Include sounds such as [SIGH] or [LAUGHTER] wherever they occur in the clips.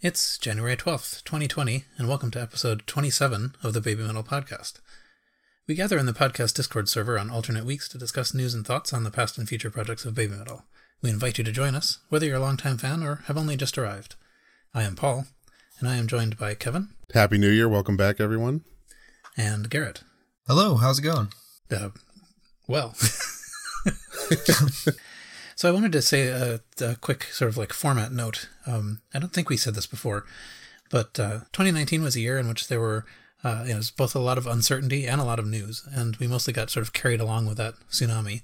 It's January 12th, 2020, and welcome to episode 27 of the Baby Metal Podcast. We gather in the podcast Discord server on alternate weeks to discuss news and thoughts on the past and future projects of Baby Metal. We invite you to join us, whether you're a longtime fan or have only just arrived. I am Paul, and I am joined by Kevin. Happy New Year. Welcome back, everyone. And Garrett. Hello, how's it going? Uh, well. [LAUGHS] [LAUGHS] So I wanted to say a, a, quick sort of like format note. Um, I don't think we said this before, but uh, 2019 was a year in which there were uh, you know, was both a lot of uncertainty and a lot of news, and we mostly got sort of carried along with that tsunami.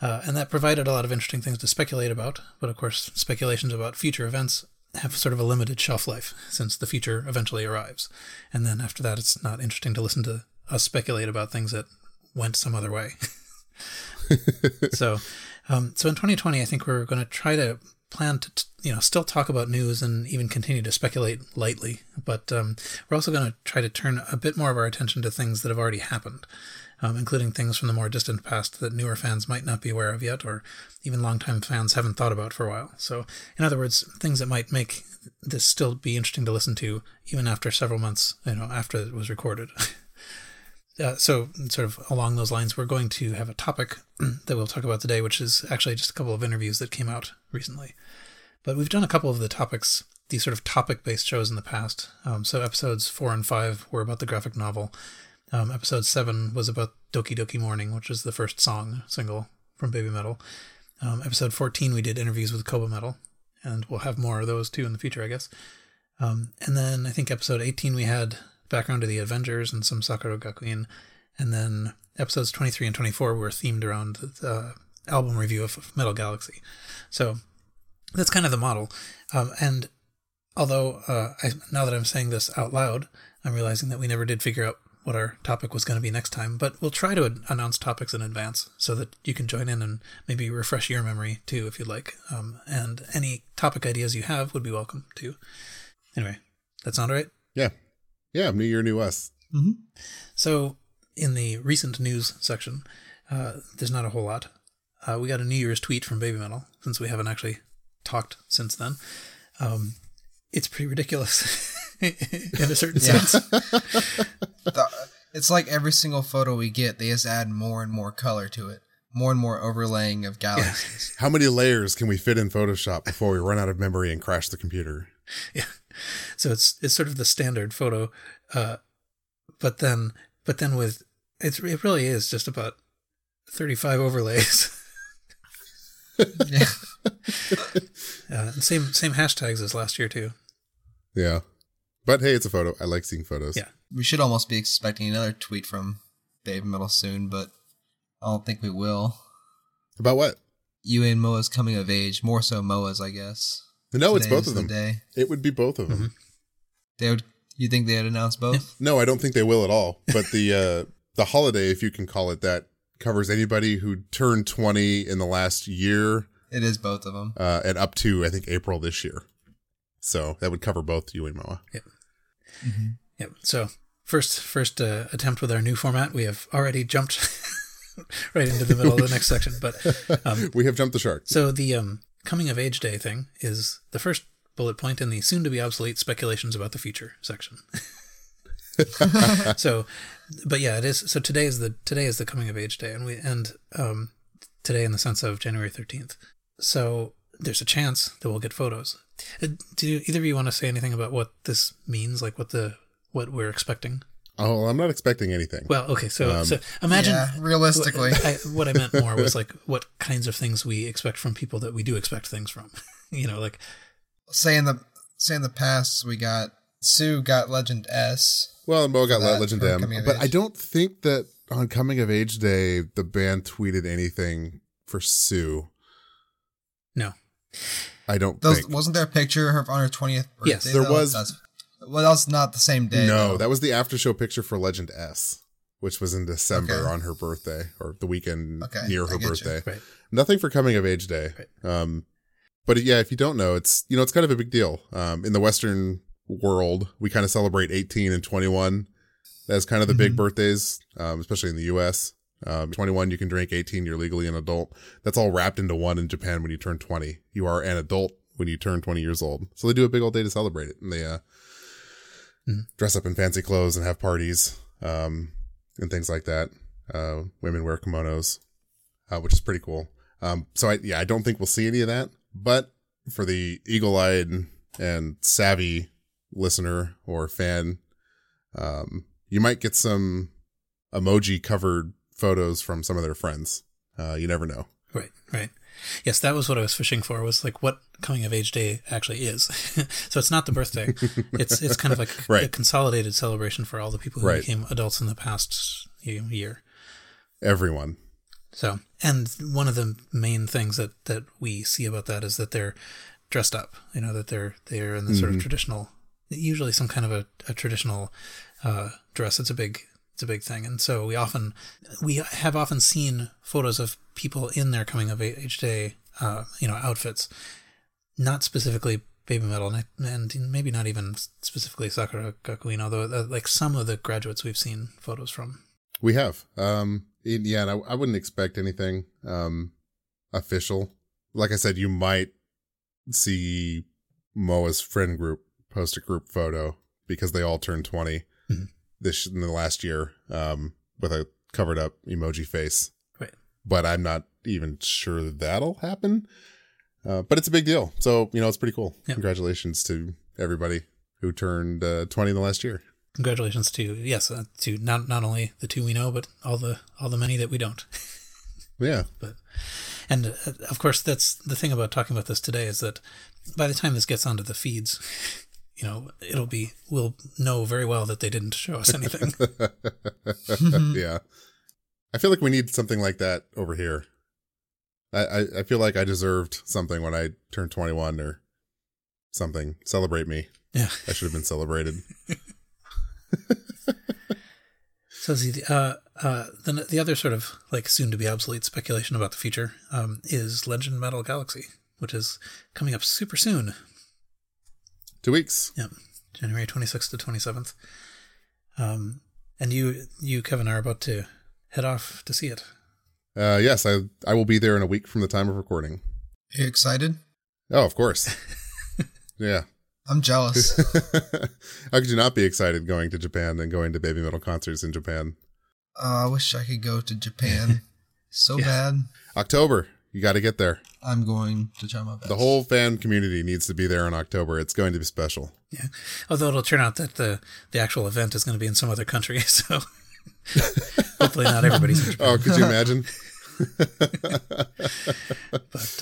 Uh, and that provided a lot of interesting things to speculate about. But of course, speculations about future events have sort of a limited shelf life since the future eventually arrives. And then after that, it's not interesting to listen to us speculate about things that went some other way. [LAUGHS] so um, so in 2020, I think we're going to try to plan to, you know, still talk about news and even continue to speculate lightly. But um, we're also going to try to turn a bit more of our attention to things that have already happened, um, including things from the more distant past that newer fans might not be aware of yet, or even longtime fans haven't thought about for a while. So, in other words, things that might make this still be interesting to listen to even after several months, you know, after it was recorded. [LAUGHS] Uh, so, sort of along those lines, we're going to have a topic [CLEARS THROAT] that we'll talk about today, which is actually just a couple of interviews that came out recently. But we've done a couple of the topics, these sort of topic based shows in the past. Um, so, episodes four and five were about the graphic novel. Um, episode seven was about Doki Doki Morning, which is the first song single from Baby Metal. Um, episode 14, we did interviews with Koba Metal, and we'll have more of those too in the future, I guess. Um, and then I think episode 18, we had background to the Avengers and some Sakura Gakuin. And then episodes 23 and 24 were themed around the album review of Metal Galaxy. So that's kind of the model. Um, and although uh, I, now that I'm saying this out loud, I'm realizing that we never did figure out what our topic was going to be next time, but we'll try to announce topics in advance so that you can join in and maybe refresh your memory too if you'd like. Um, and any topic ideas you have would be welcome too. Anyway, that sound right? Yeah, yeah, New Year, New Us. Mm-hmm. So, in the recent news section, uh, there's not a whole lot. Uh, we got a New Year's tweet from Baby Metal, since we haven't actually talked since then. Um, it's pretty ridiculous [LAUGHS] in a certain sense. [LAUGHS] it's like every single photo we get, they just add more and more color to it, more and more overlaying of galaxies. Yeah. [LAUGHS] How many layers can we fit in Photoshop before we run out of memory and crash the computer? Yeah. So it's it's sort of the standard photo, uh, but then but then with it's it really is just about thirty five overlays. yeah. [LAUGHS] uh, same same hashtags as last year too. Yeah, but hey, it's a photo. I like seeing photos. Yeah, we should almost be expecting another tweet from Dave Metal soon, but I don't think we will. About what? Yui and Moa's coming of age, more so Moa's, I guess. No, it's both of them. The it would be both of them. Mm-hmm. They would. You think they'd announce both? [LAUGHS] No, I don't think they will at all. But the uh, [LAUGHS] the holiday, if you can call it that, covers anybody who turned twenty in the last year. It is both of them, uh, and up to I think April this year. So that would cover both Yui and Moa. Yep. Mm-hmm. Yep. So first first uh, attempt with our new format, we have already jumped [LAUGHS] right into the middle of the next section, but um, we have jumped the shark. So the um, coming of age day thing is the first bullet point in the soon to be obsolete speculations about the future section. [LAUGHS] so, but yeah, it is. So today is the today is the coming of age day, and we and um, today in the sense of January thirteenth. So there's a chance that we'll get photos. Uh, do either of you want to say anything about what this means? Like what the what we're expecting? Oh, I'm not expecting anything. Well, okay, so um, so imagine yeah, realistically. What I, what I meant more was like what kinds of things we expect from people that we do expect things from. [LAUGHS] you know, like say in the say in the past we got Su got Legend S. Well, and Mo got Legend M, but age. I don't think that on Coming of Age Day the band tweeted anything for Su. No, I don't. Those, think. Wasn't there a picture of her on her twentieth birthday? Yes, there though? was. That's, well, that's not the same day. No, though. that was the after show picture for Legend S, which was in December okay. on her birthday or the weekend okay, near her birthday. Right. Nothing for coming of age day. Right. Um, but yeah, if you don't know, it's you know it's kind of a big deal. Um, in the Western world, we kind of celebrate 18 and 21 as kind of the mm-hmm. big birthdays, um, especially in the U.S. Um, 21, you can drink. 18, you're legally an adult. That's all wrapped into one in Japan when you turn 20. You are an adult when you turn 20 years old. So they do a big old day to celebrate it. And they uh, mm-hmm. dress up in fancy clothes and have parties um, and things like that. Uh, women wear kimonos, uh, which is pretty cool. Um, so I, yeah, I don't think we'll see any of that. But for the eagle-eyed and savvy listener or fan, um, you might get some emoji covered photos from some of their friends. Uh, you never know. Right, right. Yes, that was what I was fishing for. Was like what coming of age day actually is. [LAUGHS] so it's not the birthday. [LAUGHS] it's it's kind of like right. a consolidated celebration for all the people who right. became adults in the past year. Everyone. So, and one of the main things that that we see about that is that they're dressed up. You know that they're they're in the mm-hmm. sort of mm-hmm. traditional, usually some kind of a, a traditional uh, dress. It's a big it's a big thing, and so we often we have often seen photos of people in their coming of age day, uh, you know, outfits, not specifically baby metal, and maybe not even specifically Sakura Gakuin, although uh, like some of the graduates we've seen photos from. We have, um, yeah, and I, I wouldn't expect anything um, official. Like I said, you might see Moa's friend group post a group photo because they all turned 20 mm-hmm. This in the last year um, with a covered up emoji face. Right. But I'm not even sure that that'll happen. Uh, but it's a big deal. So, you know, it's pretty cool. Yep. Congratulations to everybody who turned uh, 20 in the last year. Congratulations to yes, uh, to not not only the two we know, but all the all the many that we don't. [LAUGHS] yeah. But and uh, of course, that's the thing about talking about this today is that by the time this gets onto the feeds, you know, it'll be we'll know very well that they didn't show us anything. [LAUGHS] yeah, I feel like we need something like that over here. I, I, I feel like I deserved something when I turned twenty one or something. Celebrate me. Yeah, I should have been celebrated. [LAUGHS] so the uh, uh, the the other sort of like soon to be obsolete speculation about the future um, is Legend Metal Galaxy, which is coming up super soon. Two weeks. Yep, January twenty sixth to twenty seventh. Um, and you you Kevin are about to head off to see it. Uh, yes, I I will be there in a week from the time of recording. Are you excited? Oh, of course. [LAUGHS] yeah. I'm jealous. [LAUGHS] How could you not be excited going to Japan and going to baby metal concerts in Japan? Uh, I wish I could go to Japan [LAUGHS] so yeah. bad. October, you got to get there. I'm going to try my best. The whole fan community needs to be there in October. It's going to be special. Yeah, although it'll turn out that the the actual event is going to be in some other country, [LAUGHS] so [LAUGHS] hopefully not everybody's. Oh, could you imagine? [LAUGHS] but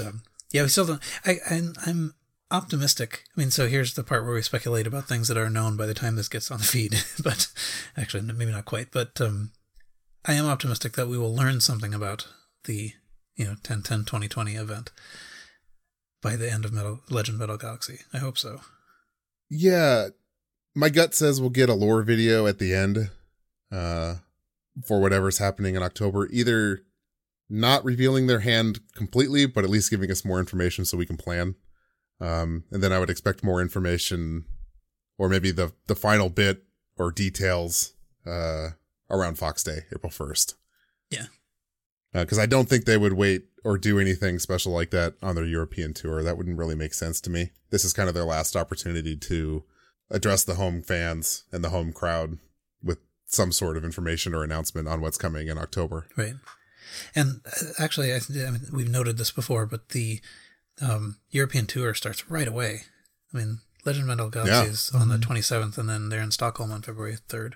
um, yeah, we still don't. I, I I'm optimistic. I mean, so here's the part where we speculate about things that are known by the time this gets on the feed, but actually, maybe not quite. But um, I am optimistic that we will learn something about the you know 10 10 2020 event by the end of Metal Legend Metal Galaxy. I hope so. Yeah, my gut says we'll get a lore video at the end uh, for whatever's happening in October. Either not revealing their hand completely, but at least giving us more information so we can plan. Um, and then I would expect more information or maybe the, the final bit or details, uh, around Fox Day, April 1st. Yeah. Uh, cause I don't think they would wait or do anything special like that on their European tour. That wouldn't really make sense to me. This is kind of their last opportunity to address the home fans and the home crowd with some sort of information or announcement on what's coming in October. Right. And uh, actually, I, I mean, we've noted this before, but the um, European tour starts right away. I mean, Legend Metal Galaxy yeah. is on the 27th, and then they're in Stockholm on February 3rd.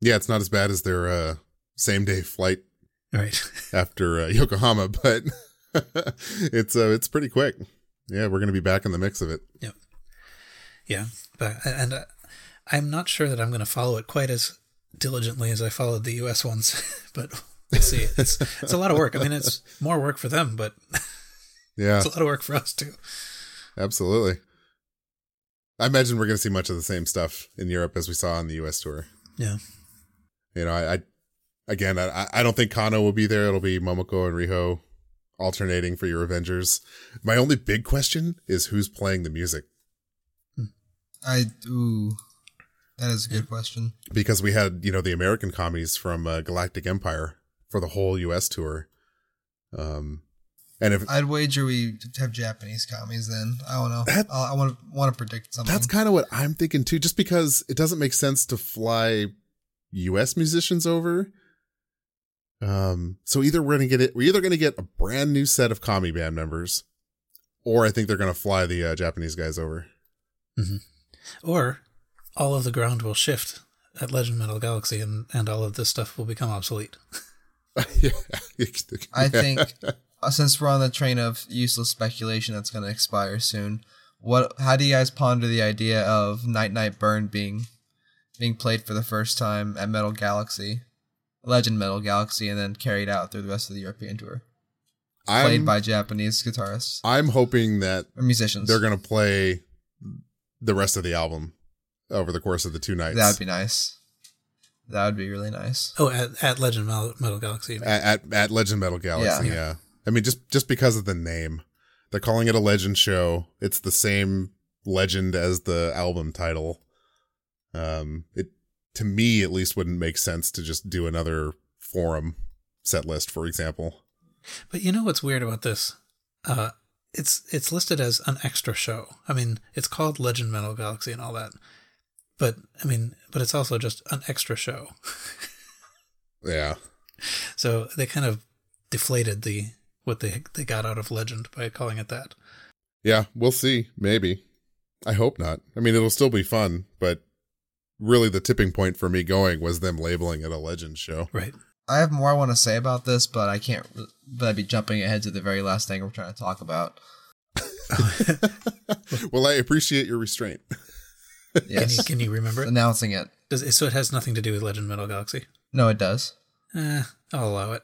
Yeah, it's not as bad as their uh, same day flight right [LAUGHS] after uh, Yokohama, [LAUGHS] but it's uh, it's pretty quick. Yeah, we're going to be back in the mix of it. Yep. Yeah, but and uh, I'm not sure that I'm going to follow it quite as diligently as I followed the U.S. ones, [LAUGHS] but we'll see. It's it's a lot of work. I mean, it's more work for them, but yeah. It's a lot of work for us too. Absolutely. I imagine we're going to see much of the same stuff in Europe as we saw on the US tour. Yeah. You know, I, I again, I, I don't think Kano will be there. It'll be Momoko and Riho alternating for your Avengers. My only big question is who's playing the music. I ooh, that is a good question. Because we had you know the American Kamis from uh, Galactic Empire for the whole U.S. tour. Um, And if I'd wager we have Japanese Kamis, then I don't know. That, I want to want to predict something. That's kind of what I'm thinking too. Just because it doesn't make sense to fly U.S. musicians over. Um, so either we're gonna get it, we're either gonna get a brand new set of Kami band members, or I think they're gonna fly the uh, Japanese guys over. Mm-hmm. Or all of the ground will shift at Legend Metal Galaxy, and and all of this stuff will become obsolete. [LAUGHS] [LAUGHS] yeah. I think [LAUGHS] uh, since we're on the train of useless speculation that's going to expire soon, what? How do you guys ponder the idea of Night Night Burn being being played for the first time at Metal Galaxy, Legend Metal Galaxy, and then carried out through the rest of the European tour? I'm, played by Japanese guitarists. I'm hoping that or musicians they're going to play the rest of the album over the course of the two nights. That would be nice. That would be really nice. Oh, at, at Legend Metal, Metal Galaxy. At, at, at Legend Metal Galaxy, yeah. yeah. I mean, just just because of the name, they're calling it a Legend show. It's the same legend as the album title. Um, it to me at least wouldn't make sense to just do another forum set list, for example. But you know what's weird about this? Uh, it's it's listed as an extra show. I mean, it's called Legend Metal Galaxy and all that. But I mean, but it's also just an extra show. [LAUGHS] yeah. So they kind of deflated the what they they got out of Legend by calling it that. Yeah, we'll see. Maybe. I hope not. I mean, it'll still be fun, but really the tipping point for me going was them labeling it a Legend show. Right. I have more I want to say about this, but I can't. But I'd be jumping ahead to the very last thing we're trying to talk about. [LAUGHS] well, I appreciate your restraint. [LAUGHS] Yes. Can you, can you remember it? Announcing it. Does it, so it has nothing to do with Legend Metal Galaxy. No, it does. Eh, I'll allow it.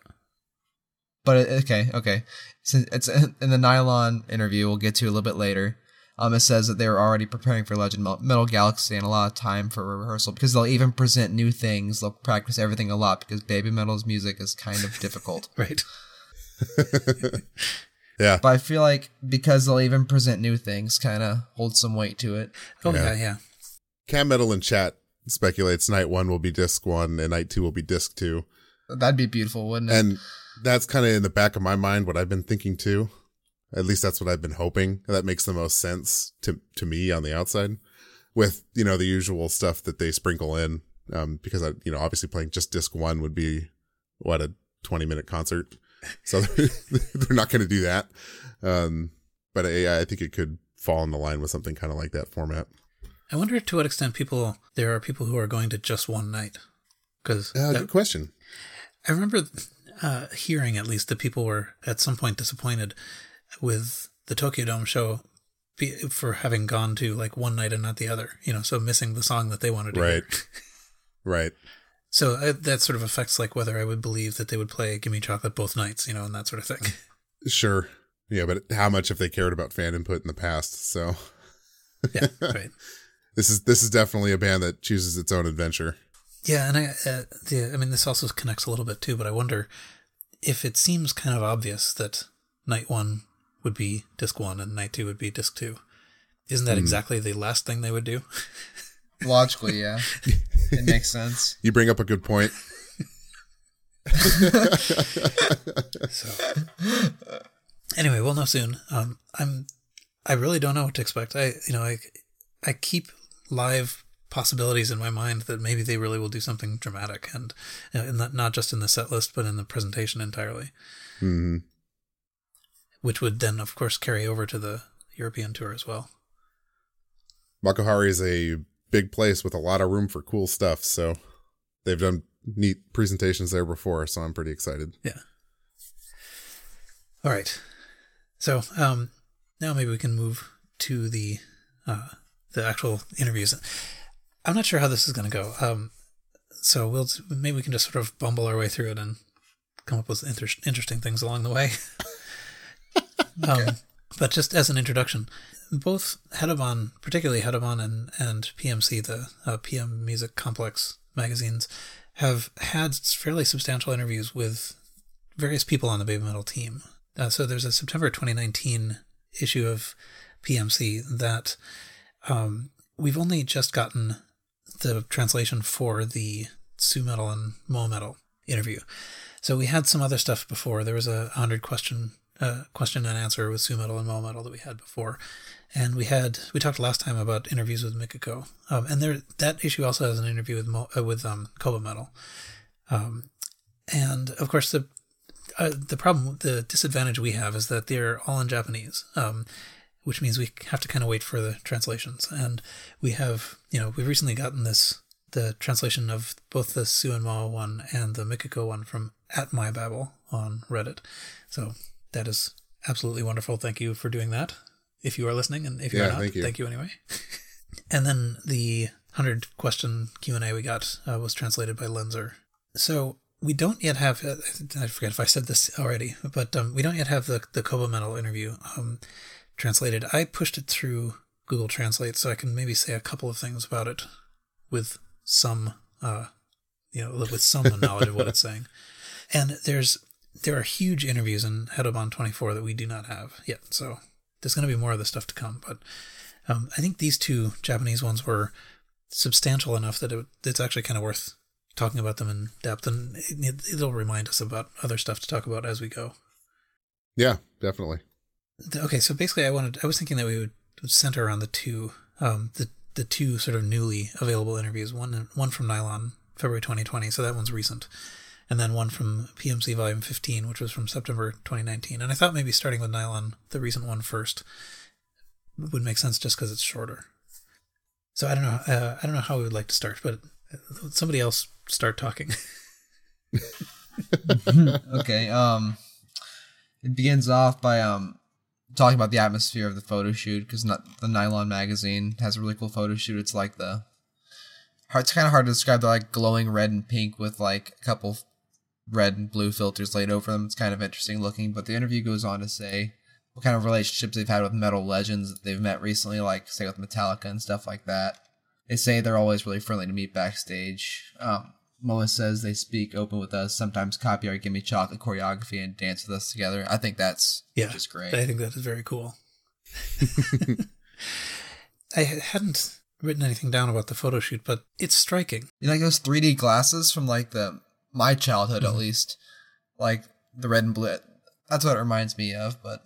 But it, okay, okay. Since it's in the Nylon interview, we'll get to a little bit later. Um, it says that they were already preparing for Legend Metal Galaxy and a lot of time for rehearsal because they'll even present new things. They'll practice everything a lot because Baby Metal's music is kind of difficult. [LAUGHS] right. [LAUGHS] yeah. But I feel like because they'll even present new things, kind of hold some weight to it. Oh yeah, yeah. yeah. Cam Metal in chat speculates night one will be disc one and night two will be disc two. That'd be beautiful, wouldn't it? And that's kind of in the back of my mind what I've been thinking too. At least that's what I've been hoping. That makes the most sense to to me on the outside, with you know the usual stuff that they sprinkle in. Um, because I, you know, obviously playing just disc one would be what a twenty minute concert, so [LAUGHS] they're not going to do that. Um, but I, I think it could fall in the line with something kind of like that format. I wonder to what extent people there are people who are going to just one night. Because uh, good question. I remember uh, hearing at least that people were at some point disappointed with the Tokyo Dome show for having gone to like one night and not the other. You know, so missing the song that they wanted to right. hear. [LAUGHS] right. So uh, that sort of affects like whether I would believe that they would play "Gimme Chocolate" both nights, you know, and that sort of thing. [LAUGHS] Sure. Yeah, but how much have they cared about fan input in the past? So. yeah. [LAUGHS] Right. This is this is definitely a band that chooses its own adventure. Yeah, and I, uh, the, I mean, this also connects a little bit too. But I wonder if it seems kind of obvious that night one would be disc one and night two would be disc two. Isn't that mm. exactly the last thing they would do? [LAUGHS] Logically, yeah, it makes sense. You bring up a good point. [LAUGHS] so, anyway, we'll know soon. Um, I'm, I really don't know what to expect. I, you know, I, I keep live possibilities in my mind that maybe they really will do something dramatic and you know, not, not just in the set list but in the presentation entirely mm-hmm. Which would then of course carry over to the european tour as well makuhari is a big place with a lot of room for cool stuff so they've done neat presentations there before so i'm pretty excited yeah all right so um now maybe we can move to the uh the actual interviews. I'm not sure how this is going to go. Um, so we'll maybe we can just sort of bumble our way through it and come up with inter- interesting things along the way. [LAUGHS] okay. um, but just as an introduction, both Hedoban, particularly Hedoban and, and PMC, the uh, PM Music Complex magazines, have had fairly substantial interviews with various people on the Baby Metal team. Uh, so there's a September 2019 issue of PMC that um, we've only just gotten the translation for the Su-metal and Mo metal interview. So we had some other stuff before. There was a hundred question uh, question and answer with Su Metal and Mo Metal that we had before, and we had we talked last time about interviews with Mikiko, um, and there that issue also has an interview with Mo, uh, with um, Koba Metal, um, and of course the uh, the problem the disadvantage we have is that they're all in Japanese, um, which means we have to kind of wait for the translations, and we have you know we've recently gotten this the translation of both the Su and Mo one and the Mikiko one from at my babel on Reddit, so that is absolutely wonderful. Thank you for doing that if you are listening, and if you're not, thank you. thank you anyway. [LAUGHS] and then the hundred question Q and A we got uh, was translated by Lenzer. So we don't yet have. Uh, I forget if I said this already, but um, we don't yet have the the Koba Metal interview um, translated. I pushed it through Google Translate, so I can maybe say a couple of things about it with some, uh, you know, with some [LAUGHS] knowledge of what it's saying. And there's there are huge interviews in Hedoban 24 that we do not have yet. So there's going to be more of this stuff to come. But um, I think these two Japanese ones were substantial enough that it, it's actually kind of worth talking about them in depth, and it, it'll remind us about other stuff to talk about as we go. Yeah, definitely. Okay, so basically, I wanted I was thinking that we would center around the two um, the the two sort of newly available interviews. One one from Nylon, February 2020, so that one's recent, and then one from PMC Volume 15, which was from September 2019. And I thought maybe starting with Nylon, the recent one first, would make sense just because it's shorter. So I don't know. Uh, I don't know how we would like to start, but somebody else start talking. [LAUGHS] [LAUGHS] okay. Um, it begins off by um talking about the atmosphere of the photo shoot because the Nylon magazine has a really cool photo shoot. It's like the it's kind of hard to describe. They're like glowing red and pink with like a couple red and blue filters laid over them. It's kind of interesting looking. But the interview goes on to say what kind of relationships they've had with metal legends that they've met recently, like say with Metallica and stuff like that. They say they're always really friendly to meet backstage. Um, Moa says they speak open with us, sometimes copy our Gimme Chocolate choreography and dance with us together. I think that's yeah, just great. I think that is very cool. [LAUGHS] I hadn't written anything down about the photo shoot, but it's striking. You know, like those 3D glasses from like the my childhood mm-hmm. at least, like the red and blue. That's what it reminds me of. But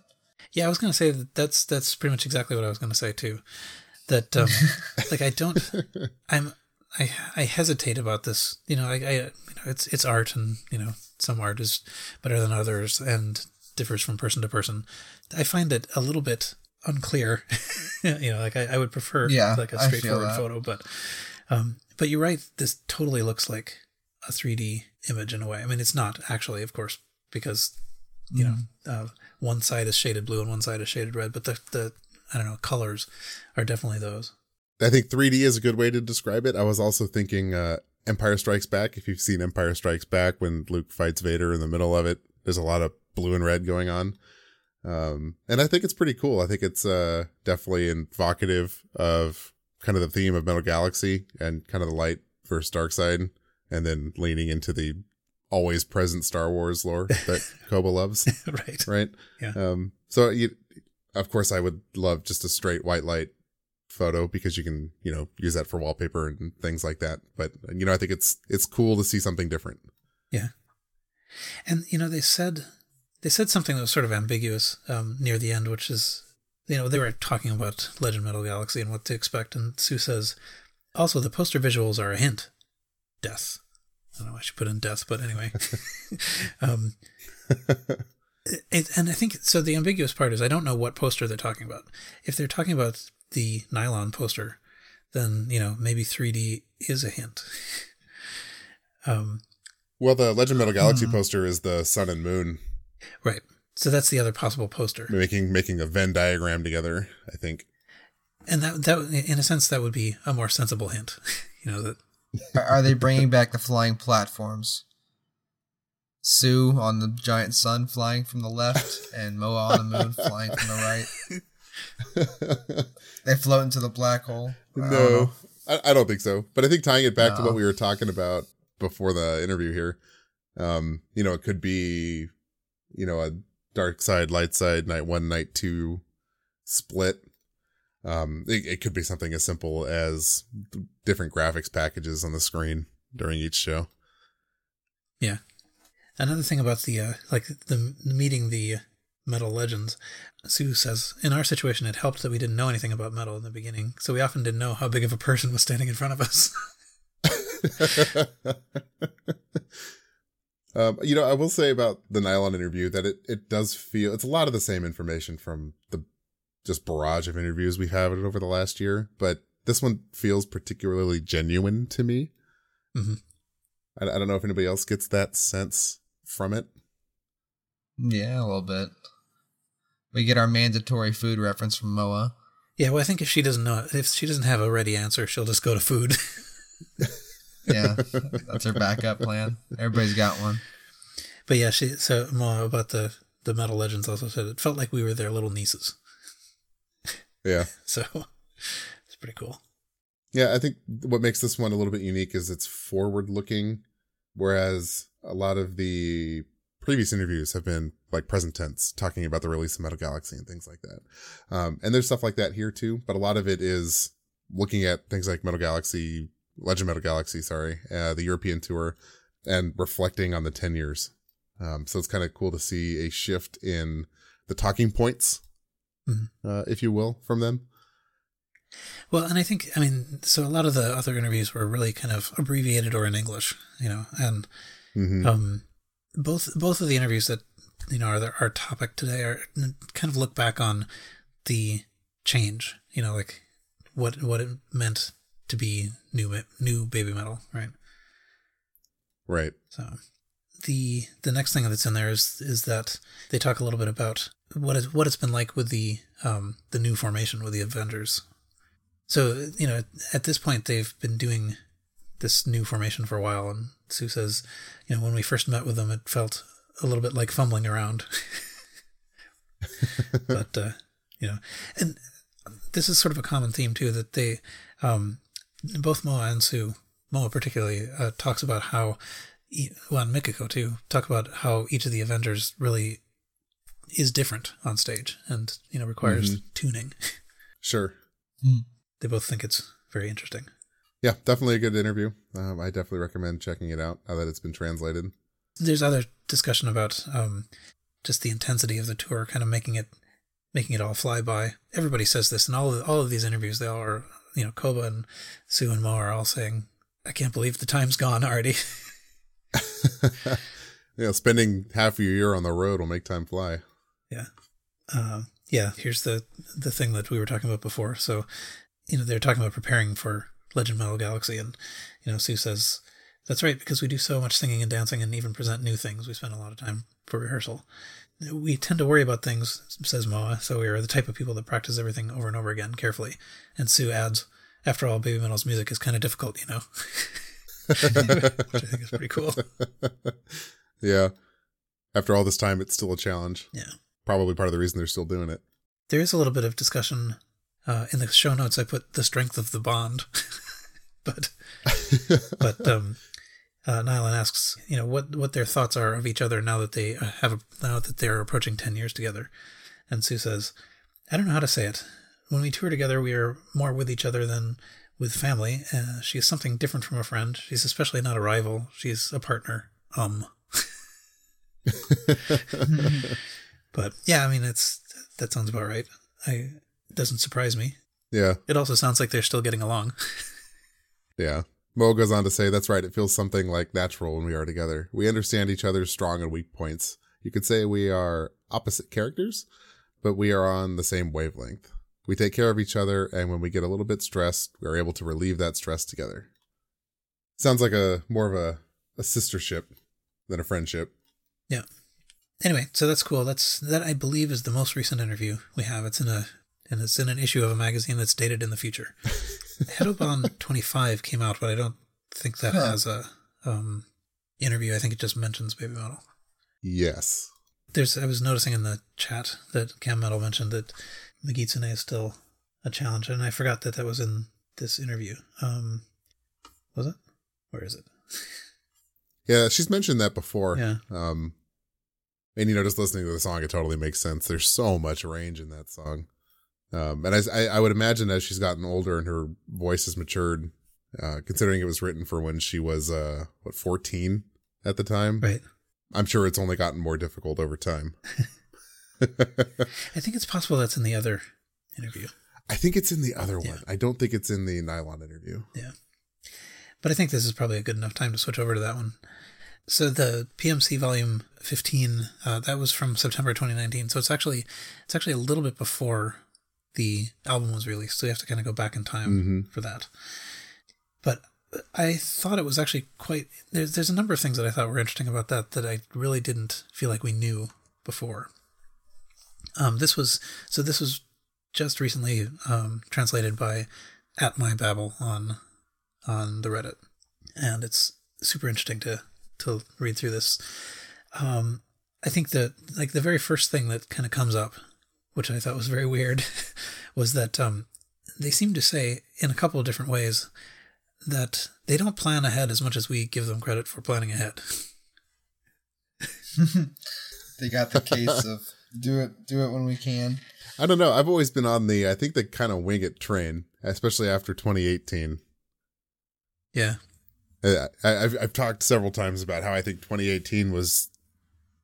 yeah, I was gonna say that that's that's pretty much exactly what I was gonna say too. That um, [LAUGHS] like I don't, I'm I I hesitate about this. You know, I, I you know it's it's art, and you know some art is better than others and differs from person to person. I find it a little bit unclear. [LAUGHS] you know, like I, I would prefer yeah, like a straightforward photo, but um, but you're right. This totally looks like a 3D image in a way. I mean, it's not actually, of course, because you mm. know uh, one side is shaded blue and one side is shaded red, but the the I don't know colors are definitely those. I think 3D is a good way to describe it. I was also thinking uh, Empire Strikes Back. If you've seen Empire Strikes Back, when Luke fights Vader in the middle of it, there's a lot of blue and red going on. Um, and I think it's pretty cool. I think it's uh, definitely evocative of kind of the theme of Metal Galaxy and kind of the light versus dark side, and then leaning into the always present Star Wars lore [LAUGHS] that Koba loves. [LAUGHS] right. Right. Yeah. Um, so you, of course, I would love just a straight white light photo because you can, you know, use that for wallpaper and things like that. But you know, I think it's it's cool to see something different. Yeah. And you know, they said they said something that was sort of ambiguous um, near the end, which is, you know, they were talking about Legend Metal Galaxy and what to expect, and Su says, also the poster visuals are a hint, death. I don't know. Why I should put in death, but anyway. [LAUGHS] um, it, and I think so. The ambiguous part is I don't know what poster they're talking about. If they're talking about the nylon poster, then you know maybe 3D is a hint. [LAUGHS] um, well, the Legend Metal Galaxy um, poster is the sun and moon, right? So that's the other possible poster. Making making a Venn diagram together, I think. And that that in a sense that would be a more sensible hint, [LAUGHS] you know that. Are they bringing back the flying platforms? Su on the giant sun flying from the left, and Moa on the moon [LAUGHS] flying from the right. they float into the black hole. No, I, I, don't think so. But I think tying it back no. to what we were talking about before the interview here, um, you know, it could be, you know, a dark side, light side, night one, night two split. Um, it, it could be something as simple as different graphics packages on the screen during each show. Yeah. Another thing about the uh, like the, the meeting the metal legends. Su says, in our situation, it helped that we didn't know anything about metal in the beginning, so we often didn't know how big of a person was standing in front of us. [LAUGHS] [LAUGHS] um, you know, I will say about the Nylon interview that it, it does feel it's a lot of the same information from the just barrage of interviews we've had over the last year, but this one feels particularly genuine to me. Mm-hmm. I, I don't know if anybody else gets that sense from it. Yeah, a little bit. We get our mandatory food reference from Moa. Yeah, well, I think if she doesn't know, if she doesn't have a ready answer, she'll just go to food. [LAUGHS] yeah, that's her backup plan. Everybody's got one. But yeah, she so Moa about the the Metal Legends also said it felt like we were their little nieces. Yeah. [LAUGHS] so it's pretty cool. Yeah, I think what makes this one a little bit unique is it's forward looking, whereas a lot of the previous interviews have been like present tense, talking about the release of Metal Galaxy and things like that. Um, and there's stuff like that here too, but a lot of it is looking at things like Metal Galaxy, Legend Metal Galaxy, sorry, uh, the European tour, and reflecting on the 10 years. Um, so it's kind of cool to see a shift in the talking points, mm-hmm. uh, if you will, from them. Well, and I think, I mean, so a lot of the other interviews were really kind of abbreviated or in English, you know, and mm-hmm. um, both both of the interviews that you know are our topic today are kind of look back on the change. You know, like what what it meant to be new new baby metal, right? Right. So the the next thing that's in there is is that they talk a little bit about what is what it's been like with the um the new formation with the Avengers. So you know at this point they've been doing this new formation for a while, and Su says, you know, when we first met with them, it felt a little bit like fumbling around. [LAUGHS] but uh, you know, and this is sort of a common theme too that they, um, both Moa and Su, Moa particularly, uh, talks about how, well, and Mikiko too, talk about how each of the Avengers really is different on stage and you know requires mm-hmm. tuning. [LAUGHS] Sure. They both think it's very interesting yeah, definitely a good interview. Um, I definitely recommend checking it out now that it's been translated. There's other discussion about um, just the intensity of the tour, kind of making it making it all fly by. Everybody says this in all of all of these interviews. They all are, you know, Koba and Su and Mo are all saying, "I can't believe the time's gone already." [LAUGHS] you know, spending half your year on the road will make time fly. Yeah, uh, yeah. Here's the the thing that we were talking about before. So, you know, they're talking about preparing for Legend Metal Galaxy. And, you know, Su says, that's right, because we do so much singing and dancing and even present new things. We spend a lot of time for rehearsal. We tend to worry about things, says Moa, so we are the type of people that practice everything over and over again carefully. And Su adds, after all, Baby Metal's music is kind of difficult, you know? [LAUGHS] Which I think is pretty cool. [LAUGHS] Yeah. After all this time, it's still a challenge. Yeah. Probably part of the reason they're still doing it. There is a little bit of discussion uh, in the show notes, I put the strength of the bond, [LAUGHS] but [LAUGHS] but um, uh, Nylon asks, you know, what what their thoughts are of each other now that they uh, have a, now that they're approaching ten years together, and Su says, I don't know how to say it. When we tour together, we are more with each other than with family. Uh, she is something different from a friend. She's especially not a rival. She's a partner. Um. [LAUGHS] but yeah, I mean, it's that sounds about right. I doesn't surprise me. Yeah. It also sounds like they're still getting along. [LAUGHS] yeah. Mo goes on to say, that's right. It feels something like natural when we are together. We understand each other's strong and weak points. You could say we are opposite characters, but we are on the same wavelength. We take care of each other, and when we get a little bit stressed, we are able to relieve that stress together. Sounds like a more of a, a sistership than a friendship. Yeah. Anyway, so that's cool. That's that I believe is the most recent interview we have. It's in a and it's in an issue of a magazine that's dated in the future. [LAUGHS] Hedoban 25 came out, but I don't think that huh. has a um, interview. I think it just mentions Baby Metal. Yes. There's. I was noticing in the chat that Cam Metal mentioned that Megitsune is still a challenge, and I forgot that that was in this interview. Um, was it? Where is it? yeah, she's mentioned that before. Yeah. Um, and you know, just listening to the song, it totally makes sense. There's so much range in that song. Um, and I, I would imagine as she's gotten older and her voice has matured, uh, considering it was written for when she was, uh, what, 14 at the time? Right. I'm sure it's only gotten more difficult over time. [LAUGHS] I think it's possible that's in the other interview. I think it's in the other yeah. one. I don't think it's in the nylon interview. Yeah. But I think this is probably a good enough time to switch over to that one. So the PMC volume 15, uh, that was from September 2019. So it's actually it's actually a little bit before the album was released. So you have to kind of go back in time mm-hmm. for that. But I thought it was actually quite there's there's a number of things that I thought were interesting about that that I really didn't feel like we knew before. Um, this was so this was just recently um, translated by at my babel on on the Reddit, and it's super interesting to to read through this. Um, I think that like the very first thing that kind of comes up, which I thought was very weird, [LAUGHS] was that um, they seem to say in a couple of different ways that they don't plan ahead as much as we give them credit for planning ahead. [LAUGHS] they got the case of do it do it when we can. I don't know. I've always been on the I think the kind of wing it train, especially after 2018. Yeah. Uh, I, have I've talked several times about how I think 2018 was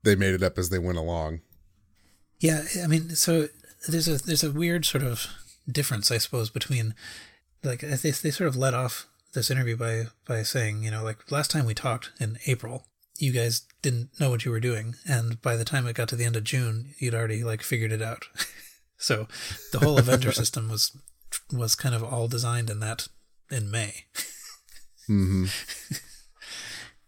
they made it up as they went along. Yeah, I mean, so there's a there's a weird sort of difference, I suppose, between like they they sort of let off this interview by by saying, you know, like last time we talked in April, you guys didn't know what you were doing, and by the time it got to the end of June, you'd already like figured it out. [LAUGHS] so the whole Avenger [LAUGHS] system was was kind of all designed in that in May. Hmm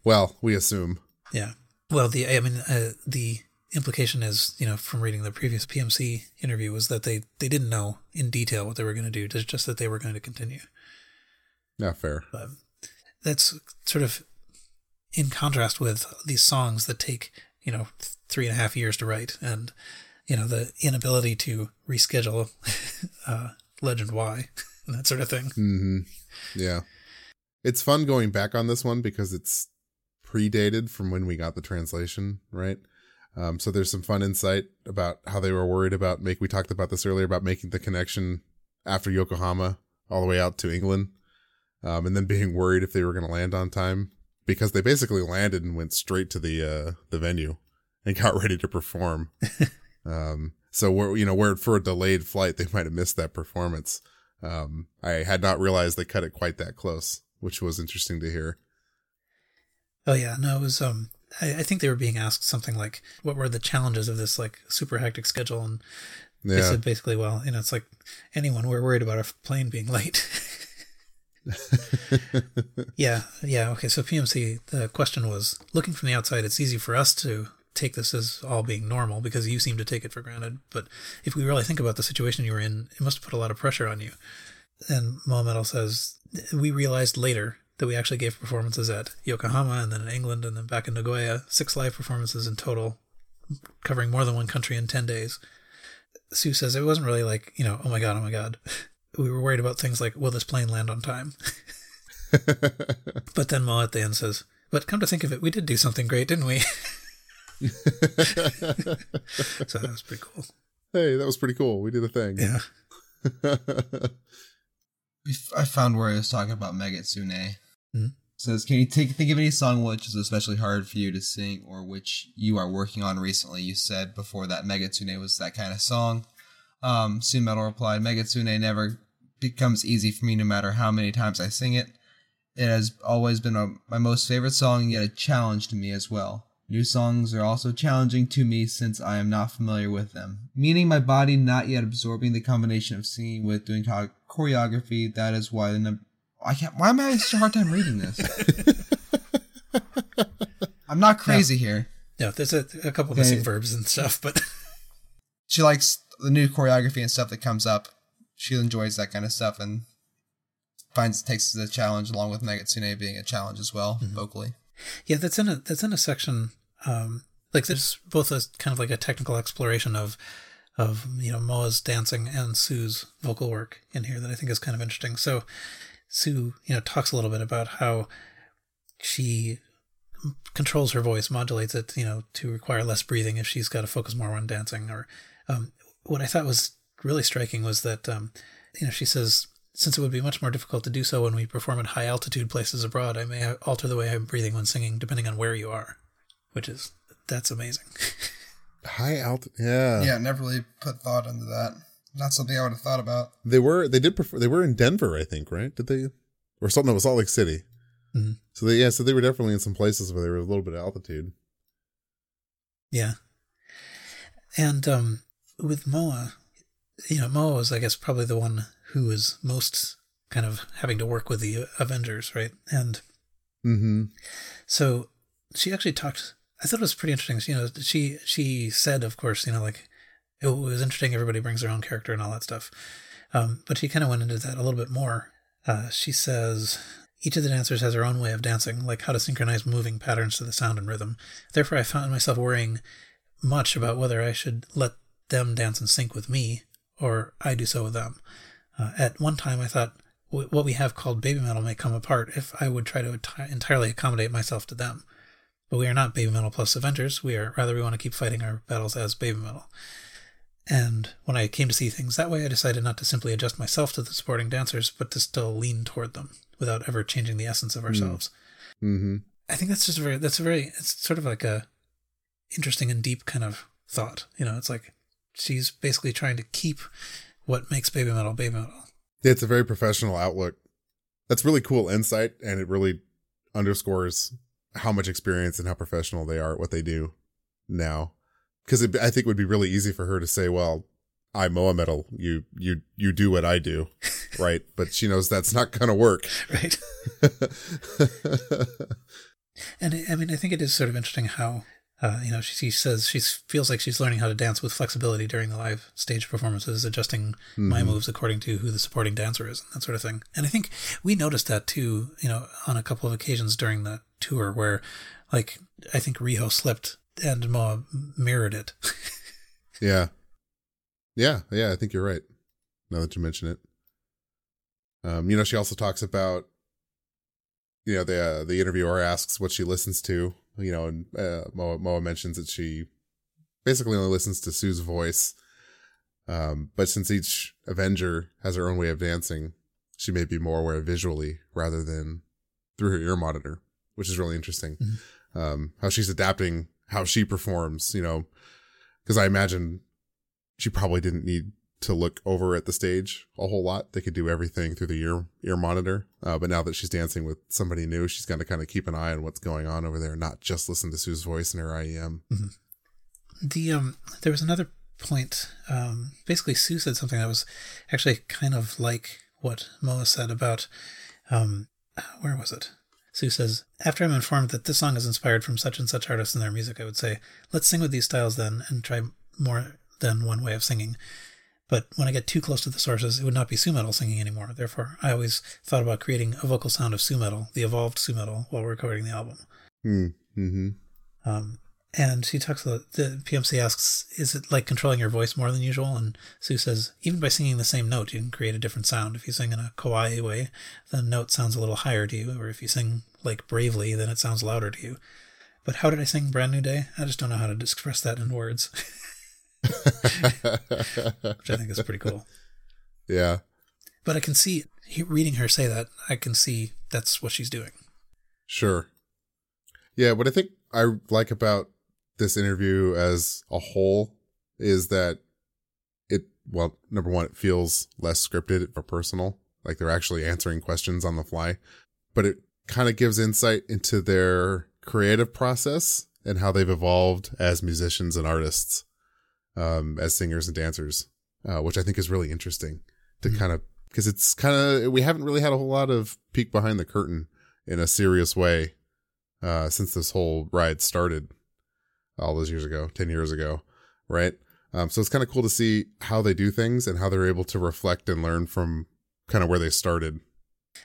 well, we assume. Yeah. Well, the I mean uh, the implication is, you know, from reading the previous PMC interview was that they they didn't know in detail what they were going to do, just just that they were going to continue. Not fair. But that's sort of in contrast with these songs that take, you know, three and a half years to write and, you know, the inability to reschedule [LAUGHS] uh, Legend Y and [LAUGHS] that sort of thing. Mm-hmm. Yeah. It's fun going back on this one because it's predated from when we got the translation, right? Um, so there's some fun insight about how they were worried about make. We talked about this earlier about making the connection after Yokohama all the way out to England, um, and then being worried if they were going to land on time because they basically landed and went straight to the uh, the venue and got [LAUGHS] ready to perform. [LAUGHS] um, so where you know where for a delayed flight they might have missed that performance. Um, I had not realized they cut it quite that close, which was interesting to hear. Oh yeah, no, it was. Um, I, I think they were being asked something like, "What were the challenges of this like super hectic schedule?" And they yeah. said basically, "Well, you know, it's like anyone. We're worried about a plane being late." [LAUGHS] yeah, yeah. Okay, so PMC, the question was looking from the outside, it's easy for us to take this as all being normal because you seem to take it for granted. But if we really think about the situation you were in, it must have put a lot of pressure on you. And Moametal says, We realized later that we actually gave performances at Yokohama and then in England and then back in Nagoya, six live performances in total, covering more than one country in 10 days. Su says it wasn't really like, you know, oh my God, oh my God. [LAUGHS] we were worried about things like will this plane land on time? [LAUGHS] but then Mo at the end says, "But come to think of it, we did do something great, didn't we?" [LAUGHS] so that was pretty cool. Hey, that was pretty cool. We did a thing. Yeah. I found where I was talking about Megitsune. Mm-hmm. Says, can you take, think of any song which is especially hard for you to sing or which you are working on recently? You said before that Megitsune was that kind of song. Um, Metal replied, Megitsune never becomes easy for me no matter how many times I sing it. It has always been a, my most favorite song, yet a challenge to me as well. New songs are also challenging to me since I am not familiar with them, meaning my body not yet absorbing the combination of singing with doing choreography. That is why the number. I can't. Why am I having such a hard time reading this? [LAUGHS] I'm not crazy here. No, there's a, a couple okay. missing verbs and stuff, but [LAUGHS] she likes the new choreography and stuff that comes up she enjoys that kind of stuff and finds takes the challenge along with Megitsune being a challenge as well mm-hmm. vocally. Yeah, that's in a that's in a section um like there's both a kind of like a technical exploration of of you know Moa's dancing and Su's vocal work in here that I think is kind of interesting. So Sue, you know, talks a little bit about how she controls her voice, modulates it, you know, to require less breathing if she's got to focus more on dancing. Or um, what I thought was really striking was that um, you know she says since it would be much more difficult to do so when we perform at high altitude places abroad, I may alter the way I'm breathing when singing depending on where you are, which is that's amazing. [LAUGHS] High altitude. Yeah. Yeah, never really put thought into that. Not something I would have thought about. They were. They did. Prefer, they were in Denver, I think. Right? Did they? Or something? It was Salt Lake City. Mm-hmm. So they yeah. So they were definitely in some places where they were a little bit of altitude. Yeah. And um, with Moa, you know, Moa was, I guess, probably the one who was most kind of having to work with the Avengers, right? And mm-hmm. so she actually talked. I thought it was pretty interesting. You know, she she said, of course, you know, like it was interesting. Everybody brings their own character and all that stuff. Um, but she kind of went into that a little bit more. Uh, she says each of the dancers has their own way of dancing, like how to synchronize moving patterns to the sound and rhythm. Therefore, I found myself worrying much about whether I should let them dance in sync with me or I do so with them. Uh, at one time, I thought what we have called baby metal may come apart if I would try to enti- entirely accommodate myself to them. But we are not baby metal plus Avengers. We are rather we want to keep fighting our battles as baby metal. And when I came to see things that way, I decided not to simply adjust myself to the supporting dancers, but to still lean toward them without ever changing the essence of hmm. ourselves. Mm-hmm. I think that's just very, that's a very, it's sort of like a interesting and deep kind of thought. You know, it's like she's basically trying to keep what makes baby metal baby metal. Yeah, it's a very professional outlook. That's really cool insight, and it really underscores how much experience and how professional they are at what they do now because I think it would be really easy for her to say, "Well, I moa metal, you you you do what I do," [LAUGHS] right? But she knows that's not going to work, right? [LAUGHS] and I mean, I think it is sort of interesting how. Uh, you know, she, she says she feels like she's learning how to dance with flexibility during the live stage performances, adjusting mm-hmm. my moves according to who the supporting dancer is, and that sort of thing. And I think we noticed that too, you know, on a couple of occasions during the tour where, like, I think Riho slipped and Moa mirrored it. [LAUGHS] yeah. Yeah, yeah, I think you're right. Now that you mention it. Um, you know, she also talks about you know, the uh, the interviewer asks what she listens to, you know, and uh, Moa, Moa mentions that she basically only listens to Su's voice. Um, but since each Avenger has her own way of dancing, she may be more aware visually rather than through her ear monitor, which is really interesting. Mm-hmm. Um, how she's adapting how she performs, you know, because I imagine she probably didn't need to look over at the stage a whole lot. They could do everything through the ear ear monitor. Uh, but now that she's dancing with somebody new, she's got to kind of keep an eye on what's going on over there, not just listen to Su's voice in her IEM. Mm-hmm. The um, there was another point. Um, basically, Su said something that was actually kind of like what Moa said about um, where was it? Su says, After I'm informed that this song is inspired from such and such artists and their music, I would say, let's sing with these styles then and try more than one way of singing. But when I get too close to the sources, it would not be Su metal singing anymore. Therefore, I always thought about creating a vocal sound of Su metal, the evolved Su metal, while recording the album. Mm, mm-hmm. Um, and she talks about the PMC asks, "Is it like controlling your voice more than usual?" And Su says, "Even by singing the same note, you can create a different sound. If you sing in a kawaii way, the note sounds a little higher to you, or if you sing like bravely, then it sounds louder to you. But how did I sing Brand New Day? I just don't know how to express that in words, [LAUGHS] which I think is pretty cool. [LAUGHS] Yeah, but I can see reading her say that. I can see that's what she's doing. Sure. Yeah, what I think I like about this interview as a whole is that it well number one it feels less scripted or personal like they're actually answering questions on the fly but it kind of gives insight into their creative process and how they've evolved as musicians and artists um, as singers and dancers uh, which i think is really interesting to mm-hmm. kind of because it's kind of we haven't really had a whole lot of peek behind the curtain in a serious way uh, since this whole ride started all those years ago, 10 years ago, right? Um, so it's kind of cool to see how they do things and how they're able to reflect and learn from kind of where they started.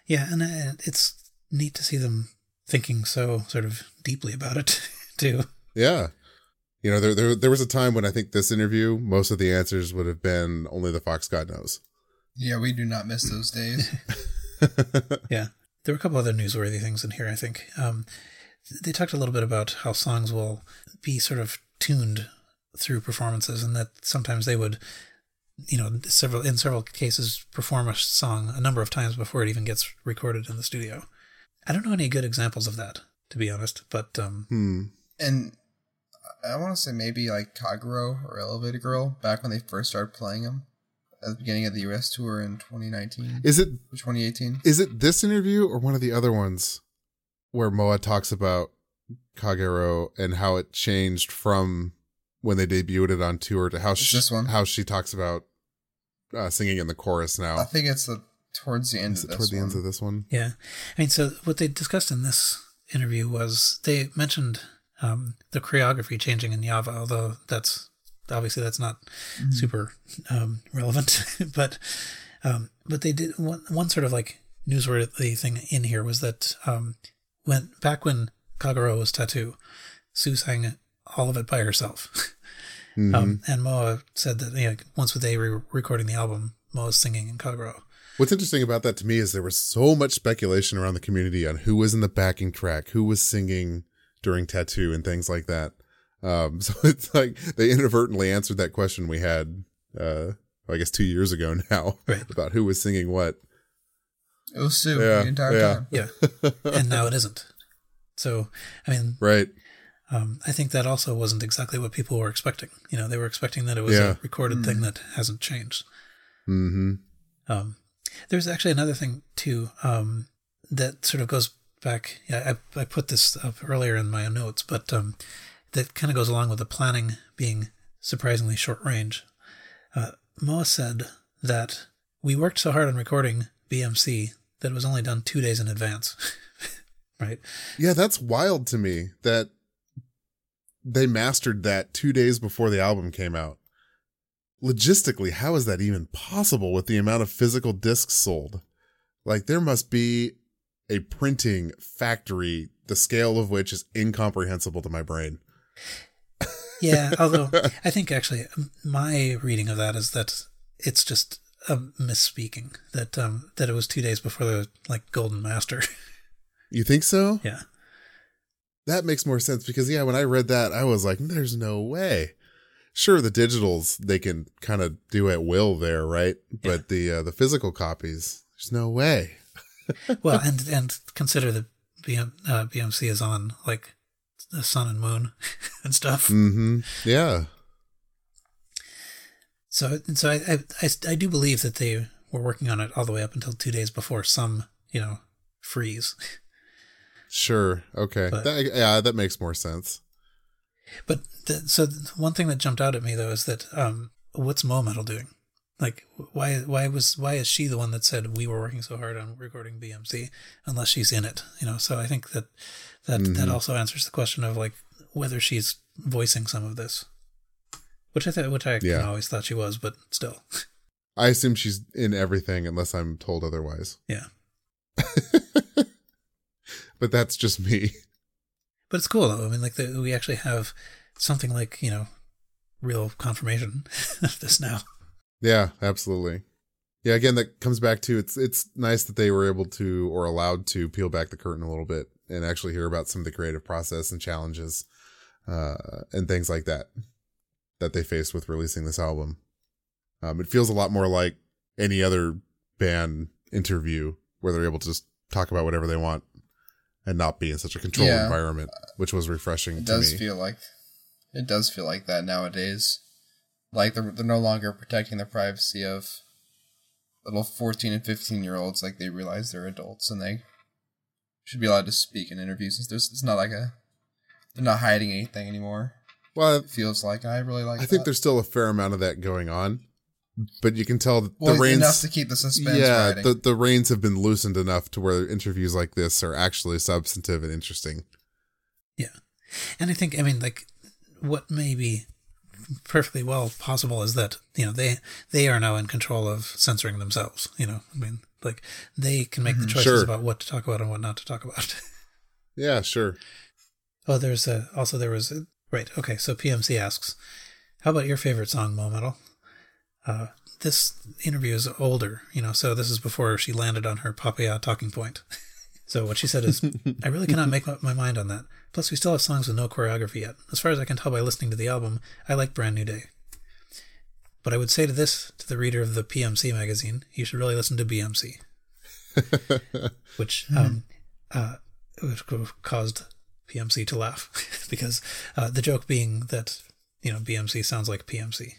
Yeah, and uh, it's neat to see them thinking so sort of deeply about it [LAUGHS] too. Yeah. You know, there, there there was a time when I think this interview, most of the answers would have been only the Fox God knows. Yeah, we do not miss those days. [LAUGHS] yeah. There were a couple other newsworthy things in here, I think. Um, they talked a little bit about how songs will be sort of tuned through performances and that sometimes they would you know several in several cases perform a song a number of times before it even gets recorded in the studio i don't know any good examples of that to be honest but um hmm. and I want to say maybe like Kagero or Elevator Girl back when they first started playing them at the beginning of the US tour in 2019. Is it 2018? Is it this interview or one of the other ones where Moa talks about Kagero and how it changed from when they debuted it on tour to how she, this one. how she talks about uh, singing in the chorus now. I think it's the towards the end Is of it this toward the one. end of this one. Yeah. I mean, so what they discussed in this interview was they mentioned um, the choreography changing in Java, although that's obviously that's not Mm-hmm. super um, relevant. [LAUGHS] but um, but they did one one sort of like newsworthy thing in here was that um, when back when Kagero was tattoo, Su sang all of it by herself. [LAUGHS] Um, and Moa said that you know, once with they were recording the album, Moa's singing in Kagero. What's interesting about that to me is there was so much speculation around the community on who was in the backing track, who was singing during Tattoo and things like that. Um, [LAUGHS] so it's like they inadvertently answered that question we had, uh, I guess two years ago now [LAUGHS] about who was singing what. It was Su Yeah, the entire yeah. time. Yeah. and now it isn't. So, I mean, Right. um, I think that also wasn't exactly what people were expecting. You know, they were expecting that it was Yeah. a recorded thing that hasn't changed. hmm Um, there's actually another thing too um, that sort of goes back. Yeah, I, I put this up earlier in my notes, but um, that kind of goes along with the planning being surprisingly short range. Uh, Moa said that we worked so hard on recording BMC that it was only done two days in advance. [LAUGHS] right? Yeah, that's wild to me that they mastered that two days before the album came out. Logistically, how is that even possible with the amount of physical discs sold? Like, there must be a printing factory, the scale of which is incomprehensible to my brain. Yeah, [LAUGHS] although I think actually um, my reading of that is that it's just a misspeaking that um that it was two days before the like golden master. [LAUGHS] You think so? yeah. That makes more sense because, yeah, when I read that, I was like, there's no way. Sure, the digitals they can kind of do at will there, right? But the uh, the physical copies, there's no way. Well, and and consider that BM, uh, BMC is on like the sun and moon [LAUGHS] and stuff. hmm Yeah. So and so I, I I I do believe that they were working on it all the way up until two days before some you know freeze. Sure. Okay. But- That, yeah, that makes more sense. But the, so one thing that jumped out at me though is that um, what's Moametal doing? Like, why why was why is she the one that said we were working so hard on recording BMC unless she's in it? You know, so I think that that that Mhm. also answers the question of like whether she's voicing some of this, which I thought which I Yeah. always thought she was, but still, [LAUGHS] I assume she's in everything unless I'm told otherwise. yeah. [LAUGHS] But that's just me. But it's cool though. I mean, like the, we actually have something like you know real confirmation [LAUGHS] of this now. Yeah, absolutely. Yeah, again, that comes back to it's it's nice that they were able to or allowed to peel back the curtain a little bit and actually hear about some of the creative process and challenges uh, and things like that that they faced with releasing this album. Um, it feels a lot more like any other band interview where they're able to just talk about whatever they want and not be in such a controlled Yeah. environment, which was refreshing It to does me. feel like it does feel like that nowadays. Like they're they're no longer protecting the privacy of little fourteen and fifteen year olds. Like they realize they're adults and they should be allowed to speak in interviews. Since there's it's not like a they're not hiding anything anymore. well, It feels like I really like. I think there's still a fair amount of that going on, but you can tell that well, the reins enough to keep the suspense. yeah, riding. the the reins have been loosened enough to where interviews like this are actually substantive and interesting. Yeah. And I think, I mean, like, what may be perfectly well possible is that you know they they are now in control of censoring themselves. You know, I mean, like they can make the choices Sure. about what to talk about and what not to talk about. [LAUGHS] Yeah, sure. oh, there's a, also there was a, right. Okay, so PMC asks, "How about your favorite song, Moametal?" Uh, this interview is older, you know, so this is before she landed on her Papaya talking point. [LAUGHS] So what she said is, [LAUGHS] I really cannot make up my mind on that. Plus, we still have songs with no choreography yet. As far as I can tell by listening to the album, I like Brand New Day. But I would say to this, to the reader of the PMC magazine, you should really listen to BMC, [LAUGHS] which um, uh, which caused PMC to laugh [LAUGHS] because uh, the joke being that you know BMC sounds like PMC.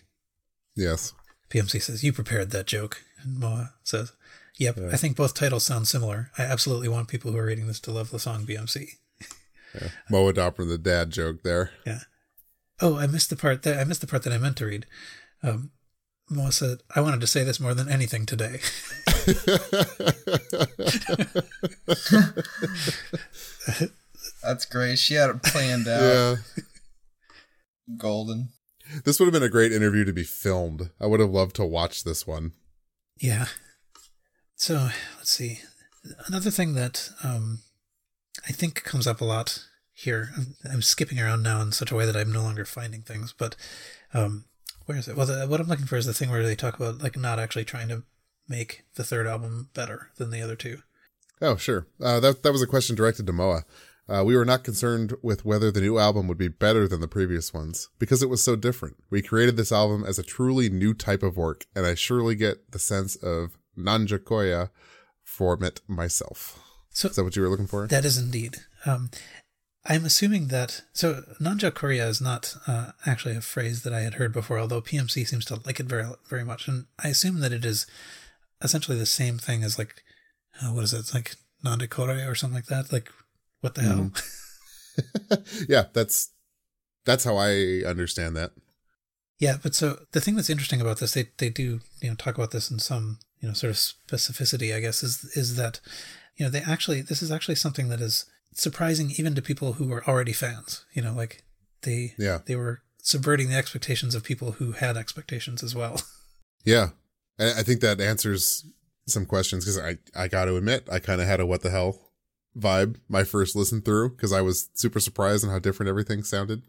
Yes. PMC says you prepared that joke, and Moa says, "Yep, yeah. I think both titles sound similar. I absolutely want people who are reading this to love the song BMC." Yeah. Moa dropping the dad joke there. Yeah. Oh, I missed the part that I missed the part that I meant to read. Um, Moa said, "I wanted to say this more than anything today." [LAUGHS] That's great. She had it planned out. Yeah. Golden. This would have been a great interview to be filmed. I would have loved to watch this one. Yeah. So let's see. Another thing that um, I think comes up a lot here. I'm, I'm, skipping around now in such a way that I'm no longer finding things. But um, where is it? Well, the, what I'm looking for is the thing where they talk about like not actually trying to make the third album better than the other two. Oh, sure. Uh, that that was a question directed to Moa. Uh, we were not concerned with whether the new album would be better than the previous ones because it was so different. We created this album as a truly new type of work, and I surely get the sense of Nanja from it myself. So is that what you were looking for? That is indeed. Um, I'm assuming that so Nanja Korea is not uh, actually a phrase that I had heard before, although PMC seems to like it very very much, and I assume that it is essentially the same thing as like uh, what is it? It's like Nanja Korea or something like that. Like what the mm-hmm. hell? [LAUGHS] yeah, that's that's how I understand that. Yeah, but so the thing that's interesting about this, they they do you know talk about this in some you know sort of specificity, I guess, is is that you know they actually this is actually something that is surprising even to people who are already fans. You know, like they yeah they were subverting the expectations of people who had expectations as well. [LAUGHS] Yeah, I think that answers some questions because I I got to admit I kind of had a what the hell vibe my first listen through because I was super surprised on how different everything sounded.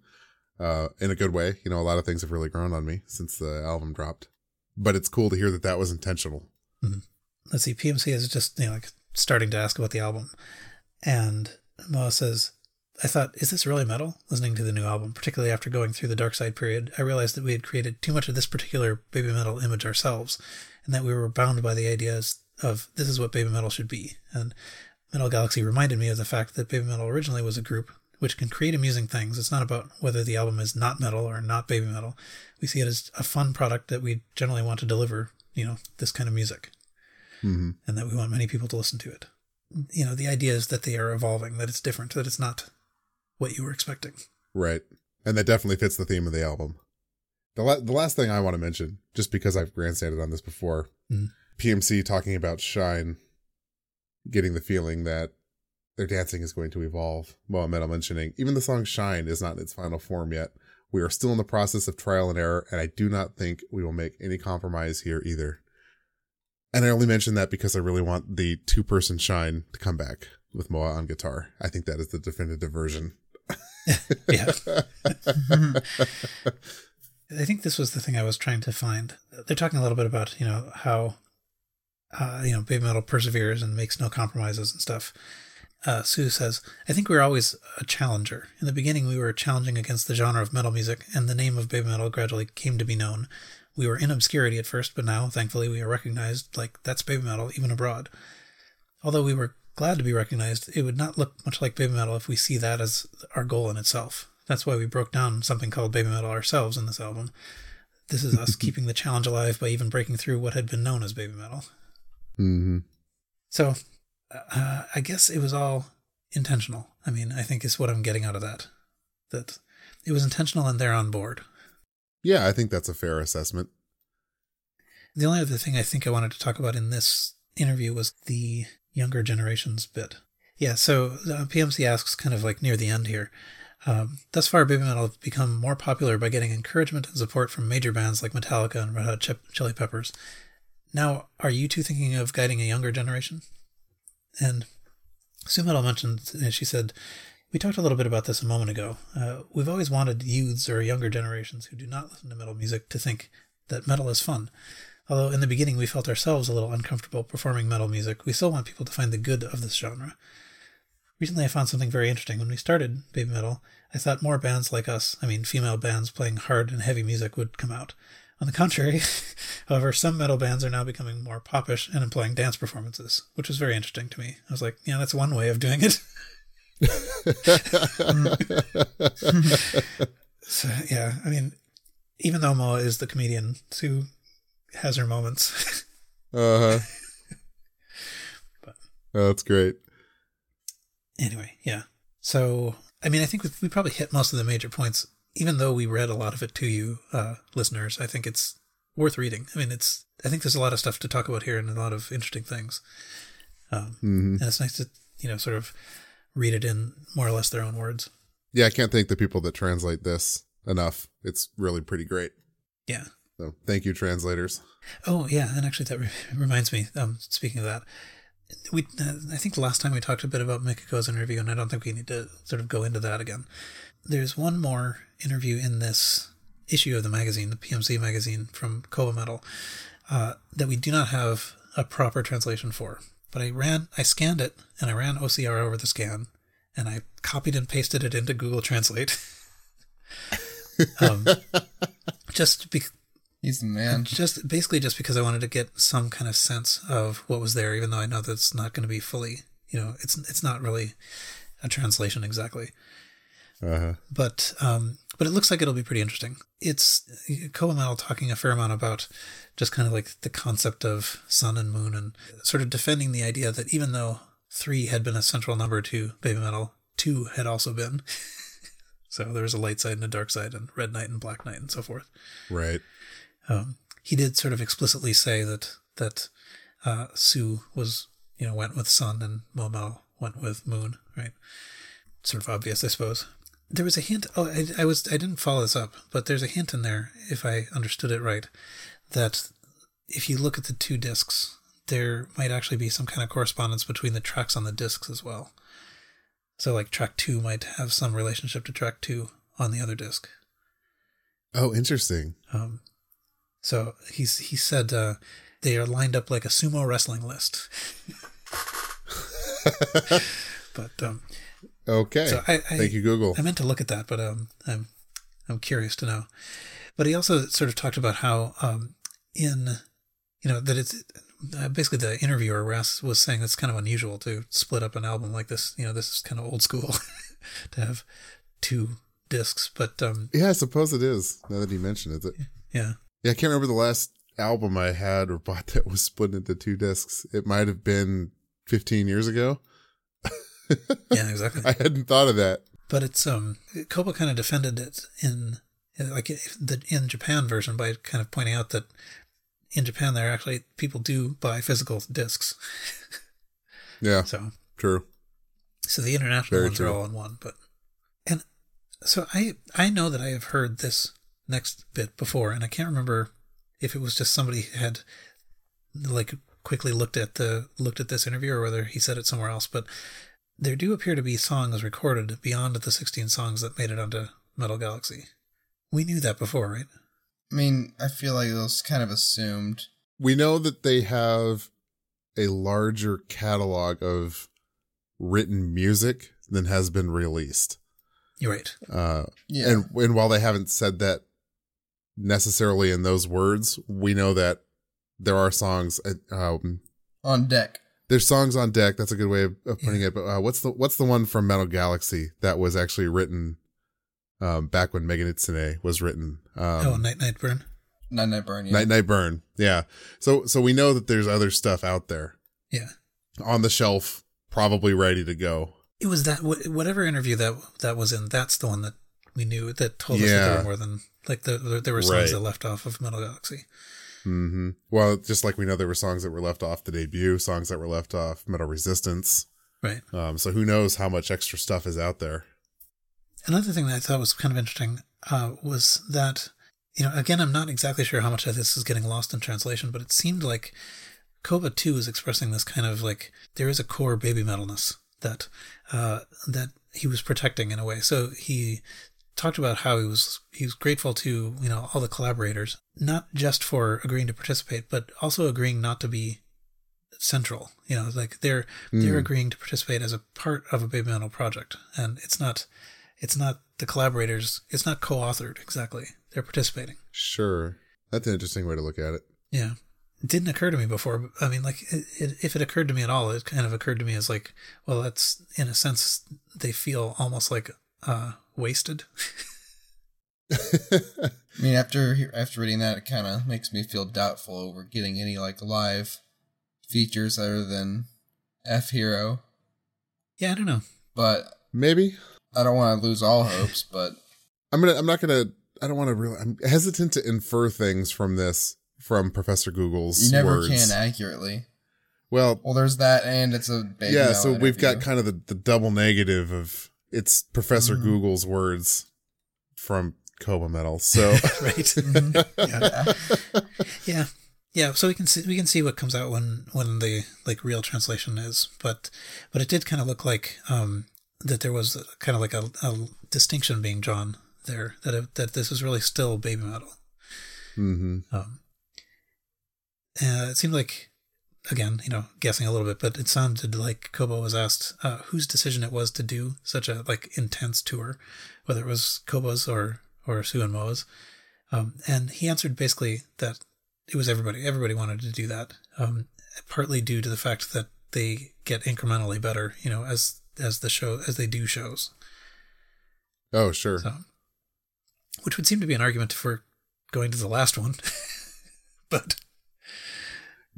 Uh, in a good way, you know, a lot of things have really grown on me since the album dropped. But it's cool to hear that that was intentional. Mm-hmm. Let's see, PMC is just you know like starting to ask about the album, and Moa says, I thought, is this really metal? Listening to the new album, particularly after going through the Dark Side period, I realized that we had created too much of this particular baby metal image ourselves, and that we were bound by the ideas of this is what baby metal should be. And Metal Galaxy reminded me of the fact that baby metal originally was a group which can create amusing things. It's not about whether the album is not metal or not baby metal. We see it as a fun product that we generally want to deliver, you know, this kind of music, mm-hmm. and that we want many people to listen to it you know, the idea is that they are evolving, that it's different, that it's not what you were expecting. Right. And that definitely fits the theme of the album. The, la- the last thing I want to mention, just because I've grandstanded on this before, mm. PMC talking about Shine, getting the feeling that their dancing is going to evolve. Well, Metal mentioning even the song Shine is not in its final form yet. We are still in the process of trial and error, and I do not think we will make any compromise here either. And I only mention that because I really want the two person shine to come back with Moa on guitar. I think that is the definitive version. [LAUGHS] yeah. [LAUGHS] I think this was the thing I was trying to find. They're talking a little bit about, you know, how, uh, you know, baby metal perseveres and makes no compromises and stuff. Uh, Su says, I think we were always a challenger. In the beginning, we were challenging against the genre of metal music, and the name of baby metal gradually came to be known. We were in obscurity at first, but now, thankfully, we are recognized like that's baby metal, even abroad. Although we were glad to be recognized, it would not look much like baby metal if we see that as our goal in itself. That's why we broke down something called baby metal ourselves in this album. This is us [LAUGHS] keeping the challenge alive by even breaking through what had been known as baby metal. Mm-hmm. So, uh, I guess it was all intentional. I mean, I think is what I'm getting out of that. That it was intentional and they're on board. Yeah, I think that's a fair assessment. The only other thing I think I wanted to talk about in this interview was the younger generations bit. Yeah, so uh, PMC asks kind of like near the end here. Um, thus far, baby metal have become more popular by getting encouragement and support from major bands like Metallica and Red Hot Ch- Chili Peppers. Now, are you two thinking of guiding a younger generation? And Su Metal mentioned, she said, we talked a little bit about this a moment ago. Uh, we've always wanted youths or younger generations who do not listen to metal music to think that metal is fun. Although in the beginning we felt ourselves a little uncomfortable performing metal music, we still want people to find the good of this genre. Recently I found something very interesting. When we started Baby Metal, I thought more bands like us, I mean female bands playing hard and heavy music, would come out. On the contrary, [LAUGHS] however, some metal bands are now becoming more popish and employing dance performances, which was very interesting to me. I was like, yeah, that's one way of doing it. [LAUGHS] [LAUGHS] so yeah, I mean, even though Moa is the comedian, Su has her moments. [LAUGHS] uh huh. but oh, that's great. Anyway, yeah. So I mean, I think we probably hit most of the major points. Even though we read a lot of it to you, uh, listeners, I think it's worth reading. I mean, it's I think there's a lot of stuff to talk about here and a lot of interesting things. Um, mm-hmm. And it's nice to you know sort of read it in more or less their own words. Yeah, I can't thank the people that translate this enough. It's really pretty great. Yeah. So thank you, translators. Oh yeah, and actually that re- reminds me. Um, speaking of that, we uh, I think last time we talked a bit about Mikiko's interview, and I don't think we need to sort of go into that again. There's one more interview in this issue of the magazine, the PMC magazine from Koba Metal, uh, that we do not have a proper translation for. But I ran, I scanned it, and I ran OCR over the scan, and I copied and pasted it into Google Translate. [LAUGHS] um, just be- He's the man. Just basically just because I wanted to get some kind of sense of what was there, even though I know that it's not going to be fully, you know, it's it's not really a translation exactly. Uh-huh. But um, but it looks like it'll be pretty interesting. It's Koba Metal talking a fair amount about just kind of like the concept of sun and moon and sort of defending the idea that even though three had been a central number to Baby Metal, two had also been. [LAUGHS] so there was a light side and a dark side, and red night and black night, and so forth. Right. Um, he did sort of explicitly say that that uh, Su was you know went with sun and Momo went with moon, right? Sort of obvious, I suppose. There was a hint. Oh, I, I was I didn't follow this up, but there's a hint in there, if I understood it right, that if you look at the two discs, there might actually be some kind of correspondence between the tracks on the discs as well. So, like track two might have some relationship to track two on the other disc. Oh, interesting. Um, so he's he said uh, they are lined up like a sumo wrestling list. [LAUGHS] but um, okay. So I, I, thank you, Google. I meant to look at that, but um, I'm I'm curious to know. But he also sort of talked about how um, in you know that it's uh, basically the interviewer Ras was saying it's kind of unusual to split up an album like this. You know, this is kind of old school [LAUGHS] to have two discs. But um, yeah, I suppose it is. Now that he mentioned it, yeah. Yeah, I can't remember the last album I had or bought [LAUGHS] that was split into two discs. It might have been 15 years ago. [LAUGHS] [LAUGHS] yeah, exactly. I hadn't thought of that. But it's um Koba kind of defended it in like the in Japan version by kind of pointing out that in Japan there actually people do buy physical discs. [LAUGHS] yeah. So true. So the international Very ones true. are all in one, but and so I I know that I have heard this next bit before, and I can't remember if it was just somebody had like quickly looked at the looked at this interview or whether he said it somewhere else, but there do appear to be songs recorded beyond the 16 songs that made it onto Metal Galaxy. We knew that before, right? I mean, I feel like it was kind of assumed. We know that they have a larger catalog of written music than has been released. You're right. Uh, yeah. And and while they haven't said that necessarily in those words. We know that there are songs um, on deck. There's songs on deck. That's a good way of, of putting yeah. it. But uh, what's the what's the one from Metal Galaxy that was actually written um, back when Megitsune was written? Um, oh, Night Night Burn. Night Night Burn. Yeah. Night Night Burn. Yeah. So so we know that there's other stuff out there. Yeah. On the shelf, probably ready to go. It was that whatever interview that that was in. That's the one that we knew that told yeah. us that there were more than like the, the there were songs right. that left off of Metal Galaxy. Mm-hmm. Well, just like we know there were songs that were left off the debut, songs that were left off Metal Resistance. Right. Um, so who knows how much extra stuff is out there. Another thing that I thought was kind of interesting uh, was that, you know, again, I'm not exactly sure how much of this is getting lost in translation, but it seemed like Koba 2 is expressing this kind of like there is a core baby metalness that uh, that he was protecting in a way. So he talked about how he was he was grateful to you know all the collaborators, not just for agreeing to participate, but also agreeing not to be central. You know, like they're mm. they're agreeing to participate as a part of a Baby Metal project, and it's not it's not the collaborators. It's not co-authored exactly. They're participating. Sure, that's an interesting way to look at it. Yeah, it didn't occur to me before. I mean, like it, it, if it occurred to me at all, it kind of occurred to me as like, well, that's in a sense they feel almost like uh, wasted. [LAUGHS] I mean, after after reading that, it kind of makes me feel doubtful over getting any like live features other than F Hero. Yeah, I don't know, but maybe I don't want to lose all hopes. [LAUGHS] But I'm gonna. I'm not gonna. I don't want to really. I'm hesitant to infer things from this from Professor Google's. You never words. can accurately. Well, well, there's that, and it's a yeah. So we've got kind of the, the double negative of it's Professor mm. Google's words from Koba Metal. So [LAUGHS] [LAUGHS] right, mm-hmm. yeah. yeah, yeah. So we can see we can see what comes out when when the like real translation is, but but it did kind of look like um that there was kind of like a, a distinction being drawn there that it, that this is really still baby metal. Mm-hmm. Um, uh, it seemed like again, you know, guessing a little bit, but it sounded like Koba was asked uh, whose decision it was to do such a like intense tour, whether it was Koba's or or Su and Moa's, um, and he answered basically that it was everybody. Everybody wanted to do that, um, partly due to the fact that they get incrementally better, you know, as as the show as they do shows. Oh, sure. So, which would seem to be an argument for going to the last one, [LAUGHS] but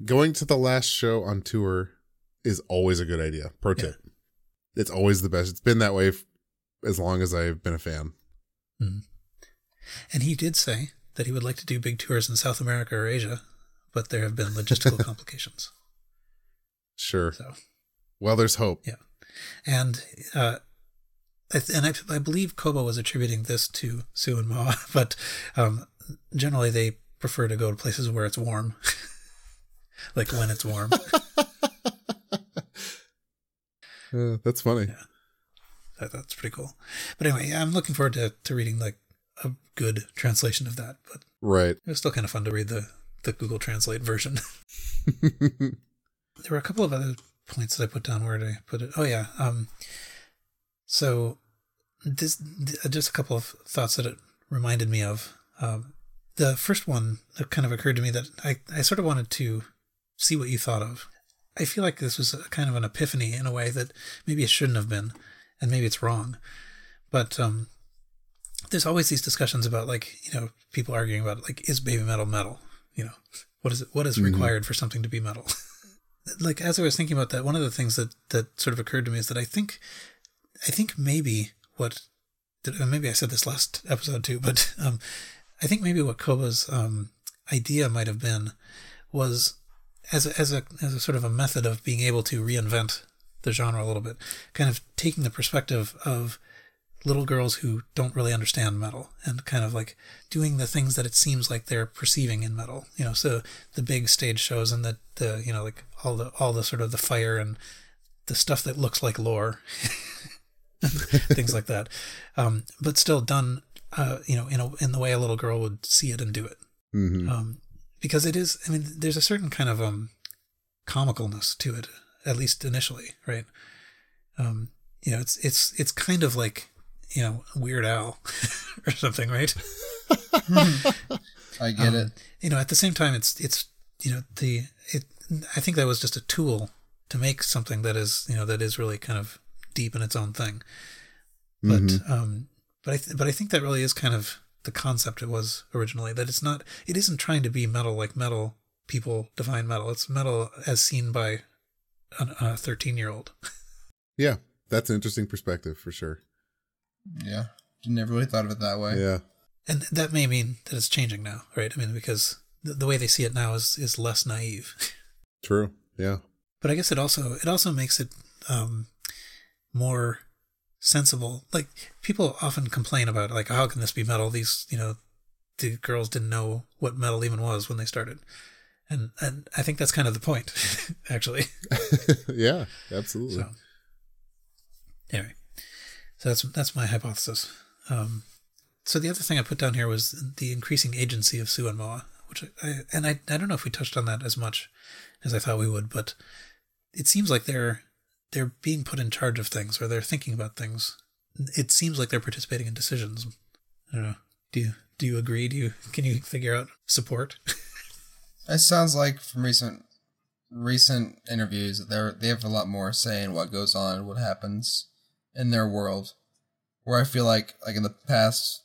going to the last show on tour is always a good idea. Pro tip. Yeah. It's always the best. It's been that way f- as long as I've been a fan. Mm-hmm. And he did say that he would like to do big tours in South America or Asia, but there have been logistical [LAUGHS] complications. Sure. So, well, there's hope. Yeah, and uh, and I, I believe Koba was attributing this to Su and Moa, [LAUGHS] but um, generally they prefer to go to places where it's warm. [LAUGHS] like when it's warm. [LAUGHS] uh, that's funny. Yeah. That, that's pretty cool. But anyway, I'm looking forward to, to reading like a good translation of that. But right, it was still kind of fun to read the the Google Translate version. [LAUGHS] [LAUGHS] there were a couple of other points that I put down. Where did I put it? Oh yeah. Um. So this just a couple of thoughts that it reminded me of. Um, the first one that kind of occurred to me that I, I sort of wanted to see what you thought of. I feel like this was kind of an epiphany in a way that maybe it shouldn't have been, and maybe it's wrong. But um, there's always these discussions about like you know people arguing about like is baby metal metal? You know what is it? What is mm-hmm. required for something to be metal? [LAUGHS] like as I was thinking about that, one of the things that that sort of occurred to me is that I think I think maybe what maybe I said this last episode too, but um, I think maybe what Koba's um, idea might have been was as a, as a as a sort of a method of being able to reinvent the genre a little bit, kind of taking the perspective of little girls who don't really understand metal and kind of like doing the things that it seems like they're perceiving in metal. You know, so the big stage shows and the the you know like all the all the sort of the fire and the stuff that looks like lore, [LAUGHS] things like that, um, but still done. Uh, you know, in a, in the way a little girl would see it and do it. Mm-hmm. Um, because it is. I mean, there's a certain kind of um comicalness to it, at least initially, right? Um, you know, it's it's it's kind of like you know Weird Al [LAUGHS] or something, right? [LAUGHS] I get um, it. You know, at the same time, it's it's you know the it. I think that was just a tool to make something that is you know that is really kind of deep in its own thing. But mm-hmm. um, but I th- but I think that really is kind of the concept it was originally. That it's not, it isn't trying to be metal like metal people define metal. It's metal as seen by a 13 year old. [LAUGHS] Yeah, that's an interesting perspective for sure. Yeah, never really thought of it that way. Yeah, and that may mean that it's changing now, right? I mean, because the, the way they see it now is is less naive. [LAUGHS] True. Yeah. But I guess it also it also makes it um, more sensible. Like people often complain about like how can this be metal? These you know the girls didn't know what metal even was when they started. And and I think that's kind of the point, [LAUGHS] actually. [LAUGHS] yeah, absolutely. So, anyway, so that's that's my hypothesis. Um, so the other thing I put down here was the increasing agency of Su and Moa, which I and I I don't know if we touched on that as much as I thought we would, but it seems like they're they're being put in charge of things or they're thinking about things. It seems like they're participating in decisions. I don't know. Do you do you agree? Do you can you figure out support? [LAUGHS] it sounds like from recent recent interviews they're they have a lot more say in what goes on, what happens in their world. Where I feel like like in the past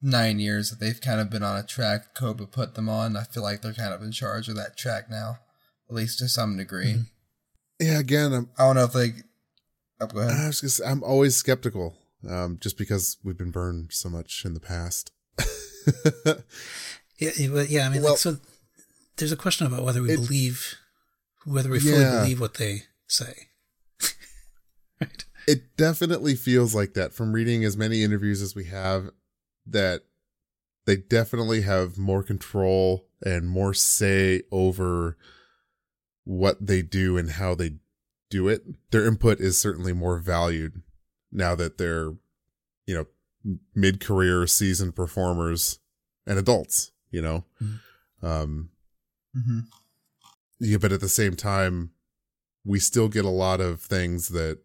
nine years that they've kind of been on a track Koba put them on. I feel like they're kind of in charge of that track now, at least to some degree. Mm-hmm. Yeah, again, I'm, I do not know if they. Oh, go ahead. I was just, I'm always skeptical, um, just because we've been burned so much in the past. [LAUGHS] yeah, yeah. I mean, well, like, so there's a question about whether we it, believe, whether we fully yeah. believe what they say. [LAUGHS] right. It definitely feels like that from reading as many interviews as we have that they definitely have more control and more say over what they do and how they do it. Their input is certainly more valued now that they're, you know, mid career seasoned performers and adults, you know? Mm-hmm. Um, mm-hmm. yeah, but at the same time, we still get a lot of things that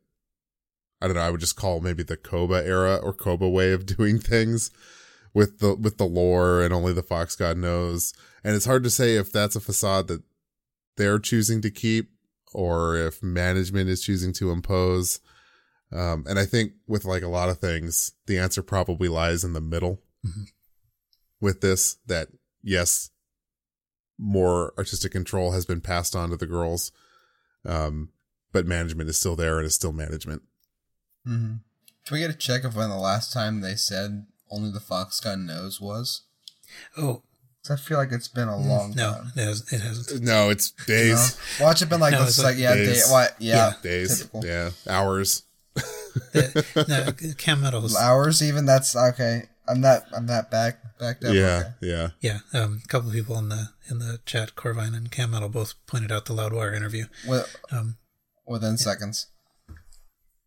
I don't know, I would just call maybe the Koba era or Koba way of [LAUGHS] doing things with the with the lore and only the Fox God knows. And it's hard to say if that's a facade that they're choosing to keep or if management is choosing to impose. Um, and I think with like a lot of things, the answer probably lies in the middle mm-hmm. with this that yes, more artistic control has been passed on to the girls. Um, but management is still there and is still management. Mm-hmm. Can we get a check of when the last time they said only the Fox God knows was? Oh. I feel like it's been a mm, long no, time. No, it hasn't. No, it's days. You know? Watch it been like no, this, like, yeah, days. Day, what? Yeah, yeah. days. Typical. Yeah, hours. the, [LAUGHS] no, Cam Meadows. Hours, even that's okay. I'm not. I'm not back. Backed up. Yeah, okay. yeah, yeah. Um, a couple of people in the in the chat, Corvine and Cam Metal, both pointed out the Loudwire interview. With, um, within yeah. seconds.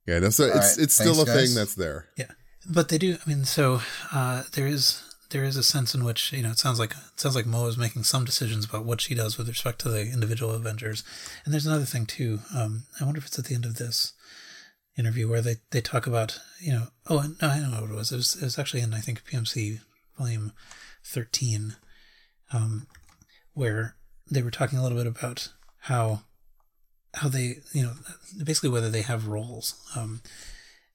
Yeah, that's so All it's right. it's still Thanks, a guys. thing that's there. Yeah, but they do. I mean, so uh, there is there is a sense in which you know it sounds like it sounds like Mo is making some decisions about what she does with respect to the individual Avengers. And there's another thing too. Um, I wonder if it's at the end of this interview where they, they talk about you know oh no I don't know what it was. It was it was actually in I think PMC volume thirteen, um, where they were talking a little bit about how how they you know basically whether they have roles um,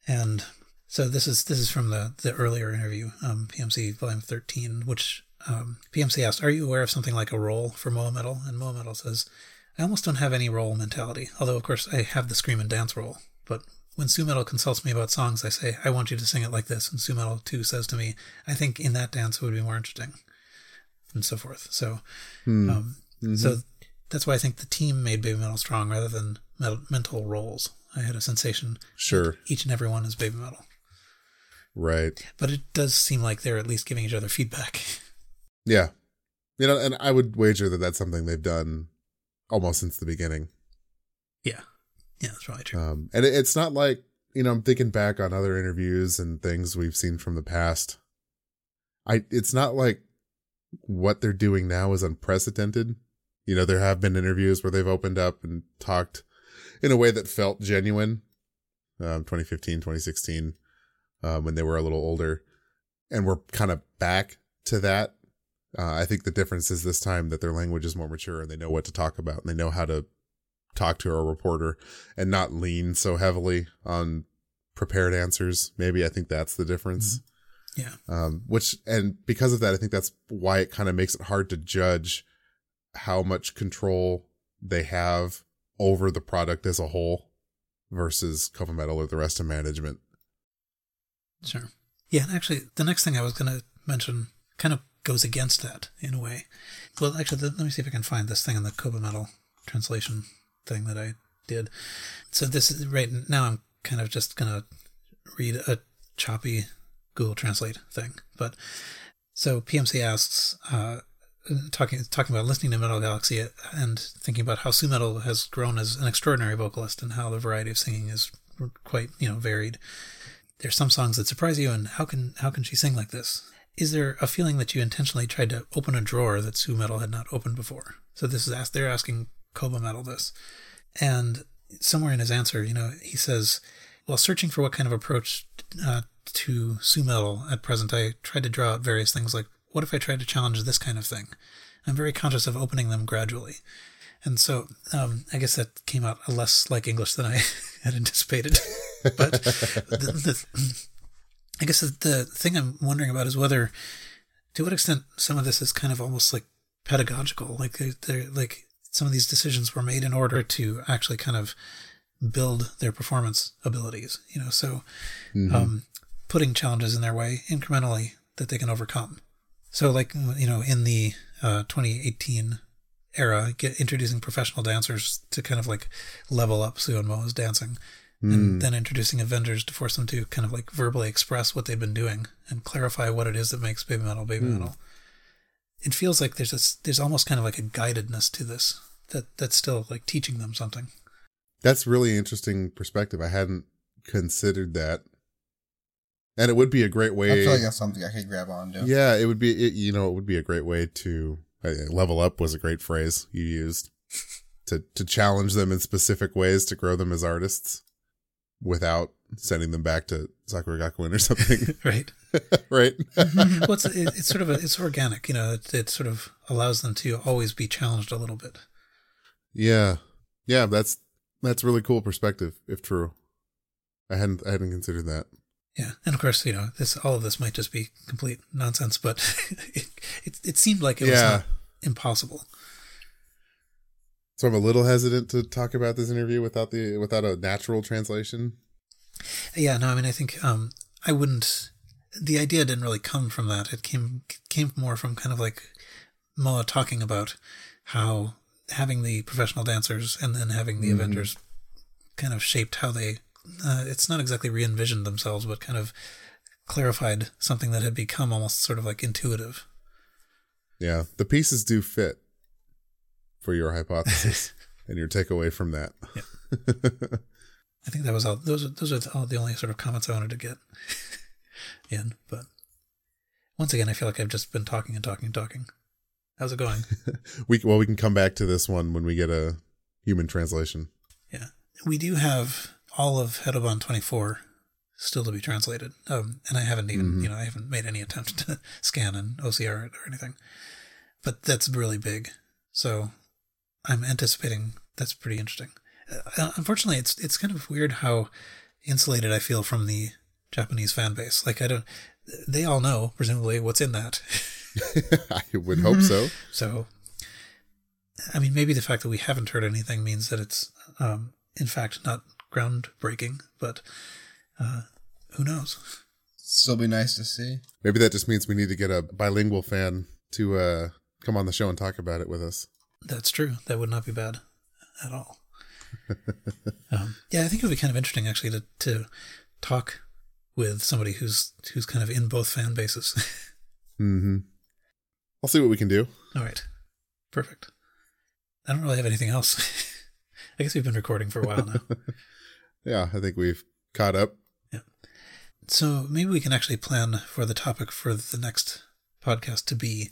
and so this is this is from the the earlier interview um, pmc volume 13 which um, pmc asked are you aware of something like a role for moa metal and moa metal says i almost don't have any role mentality although of course i have the scream and dance role but when Su Metal consults me about songs, I say, I want you to sing it like this. And Su Metal, too, says to me, I think in that dance it would be more interesting. And so forth. So, hmm. um, mm-hmm. so that's why I think the team made Baby Metal strong rather than metal, mental roles. I had a sensation. Sure. Each and every one is Baby Metal. Right. But it does seem like they're at least giving each other feedback. Yeah. You know, and I would wager that that's something they've done almost since the beginning. Yeah. Yeah, that's probably true. Um, and it, it's not like, you know, I'm thinking back on other interviews and things we've seen from the past. I, it's not like what they're doing now is unprecedented. You know, there have been interviews where they've opened up and talked in a way that felt genuine. Um, 2015, 2016, um, when they were a little older. And we're kind of back to that. Uh, I think the difference is this time that their language is more mature and they know what to talk about and they know how to talk to a reporter and not lean so heavily on prepared answers. Maybe I think that's the difference. Mm-hmm. Yeah. Um, which, and because of that, I think that's why it kind of makes it hard to judge how much control they have over the product as a whole versus Koba Metal or the rest of management. Sure. Yeah, and actually, the next thing I was going to mention kind of goes against that in a way. Well, actually, let me see if I can find this thing in the Koba Metal translation thing that I did. So this is right now. I'm kind of just going to read a choppy Google Translate thing, but so PMC asks, uh, talking talking about listening to Metal Galaxy and thinking about how Su-metal has grown as an extraordinary vocalist and how the variety of singing is quite you know varied. There's some songs that surprise you, and how can how can she sing like this? Is there a feeling that you intentionally tried to open a drawer that Su-metal had not opened before? So this is asked. They're asking Koba Metal this, and somewhere in his answer, you know, he says, while searching for what kind of approach uh, to Su-metal at present, I tried to draw out various things like what if I tried to challenge this kind of thing? I'm very conscious of opening them gradually. And so um, I guess that came out less like English than I [LAUGHS] had anticipated. [LAUGHS] but the, the, I guess the, the thing I'm wondering about is whether, to what extent, some of this is kind of almost like pedagogical. Like they're, they're like some of these decisions were made in order to actually kind of build their performance abilities. You know, so mm-hmm. um, putting challenges in their way incrementally that they can overcome. So, like you know, in the uh, 2018 era, get introducing professional dancers to kind of like level up Su and Moa's dancing, mm. and hmm. then introducing Avengers to force them to kind of like verbally express what they've been doing and clarify what it is that makes baby metal baby mm. metal. It feels like there's a, there's almost kind of like a guidedness to this that that's still like teaching them something. That's really interesting perspective. I hadn't considered that and it would be a great way. I feel like that's something I could grab on to. Yeah, it would be. It, you know, it would be a great way to uh, level up. Was a great phrase you used [LAUGHS] to to challenge them in specific ways to grow them as artists, without sending them back to Sakura Gakuen or something. [LAUGHS] right. [LAUGHS] right. Mm-hmm. well, it's, it, it's sort of a, it's organic. You know, it, it sort of allows them to always be challenged a little bit. Yeah, yeah. That's that's really cool perspective, if true. I hadn't I hadn't considered that. Yeah, and of course, you know, this all of this might just be complete nonsense, but [LAUGHS] it it, it seemed like it yeah. was impossible. So I'm a little hesitant to talk about this interview without the without a natural translation. Yeah, no, I mean, I think um, I wouldn't. The idea didn't really come from that. It came came more from kind of like Moa talking about how having the professional dancers and then having the mm-hmm. Avengers kind of shaped how they uh, it's not exactly re envisioned themselves, but kind of clarified something that had become almost sort of like intuitive. Yeah, the pieces do fit for your hypothesis [LAUGHS] and your takeaway from that. Yeah. [LAUGHS] I think that was all. Those are, those are all the only sort of comments I wanted to get [LAUGHS] in. But once again, I feel like I've just been talking and talking and talking. How's it going? we well, we can come back to this one when we get a human translation. Yeah, we do have all of Hedoban 24 still to be translated. Um, and I haven't even, mm-hmm. you know, I haven't made any attempt to scan and OCR it or anything. But that's really big. So I'm anticipating that's pretty interesting. Uh, unfortunately, it's it's kind of weird how insulated I feel from the Japanese fan base. Like I don't, they all know presumably what's in that. [LAUGHS] I would hope so. [LAUGHS] so, I mean, maybe the fact that we haven't heard anything means that it's, um, in fact, not groundbreaking, but uh, who knows? Still be nice to see. Maybe that just means we need to get a bilingual fan to uh, come on the show and talk about it with us. That's true. That would not be bad at all. [LAUGHS] um, yeah, I think it would be kind of interesting actually to to talk with somebody who's who's kind of in both fan bases. [LAUGHS] mm-hmm. I'll see what we can do. All right. Perfect. I don't really have anything else. [LAUGHS] I guess we've been recording for a while now. yeah, I think we've caught up. Yeah. So maybe we can actually plan for the topic for the next podcast to be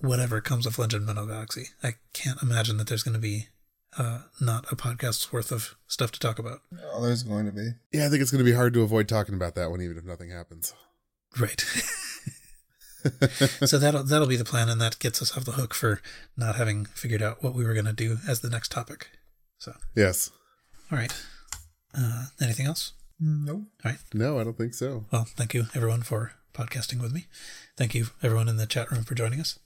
whatever comes of Legend of Metal Galaxy. I can't imagine that there's going to be uh, not a podcast's worth of stuff to talk about. Oh, there's going to be. Yeah, I think it's going to be hard to avoid talking about that one, even if nothing happens. Right. [LAUGHS] so that'll that'll be the plan, and that gets us off the hook for not having figured out what we were going to do as the next topic. So yes. All right. Uh, anything else? No. All right. No, I don't think so. Well, thank you everyone for podcasting with me. Thank you everyone in the chat room for joining us.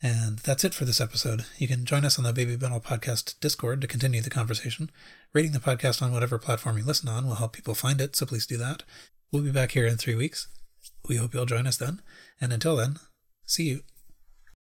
And that's it for this episode. You can join us on the Baby Metal Podcast Discord to continue the conversation. Rating the podcast on whatever platform you listen on will help people find it, so please do that. We'll be back here in three weeks. We hope you'll join us then. And until then, see you.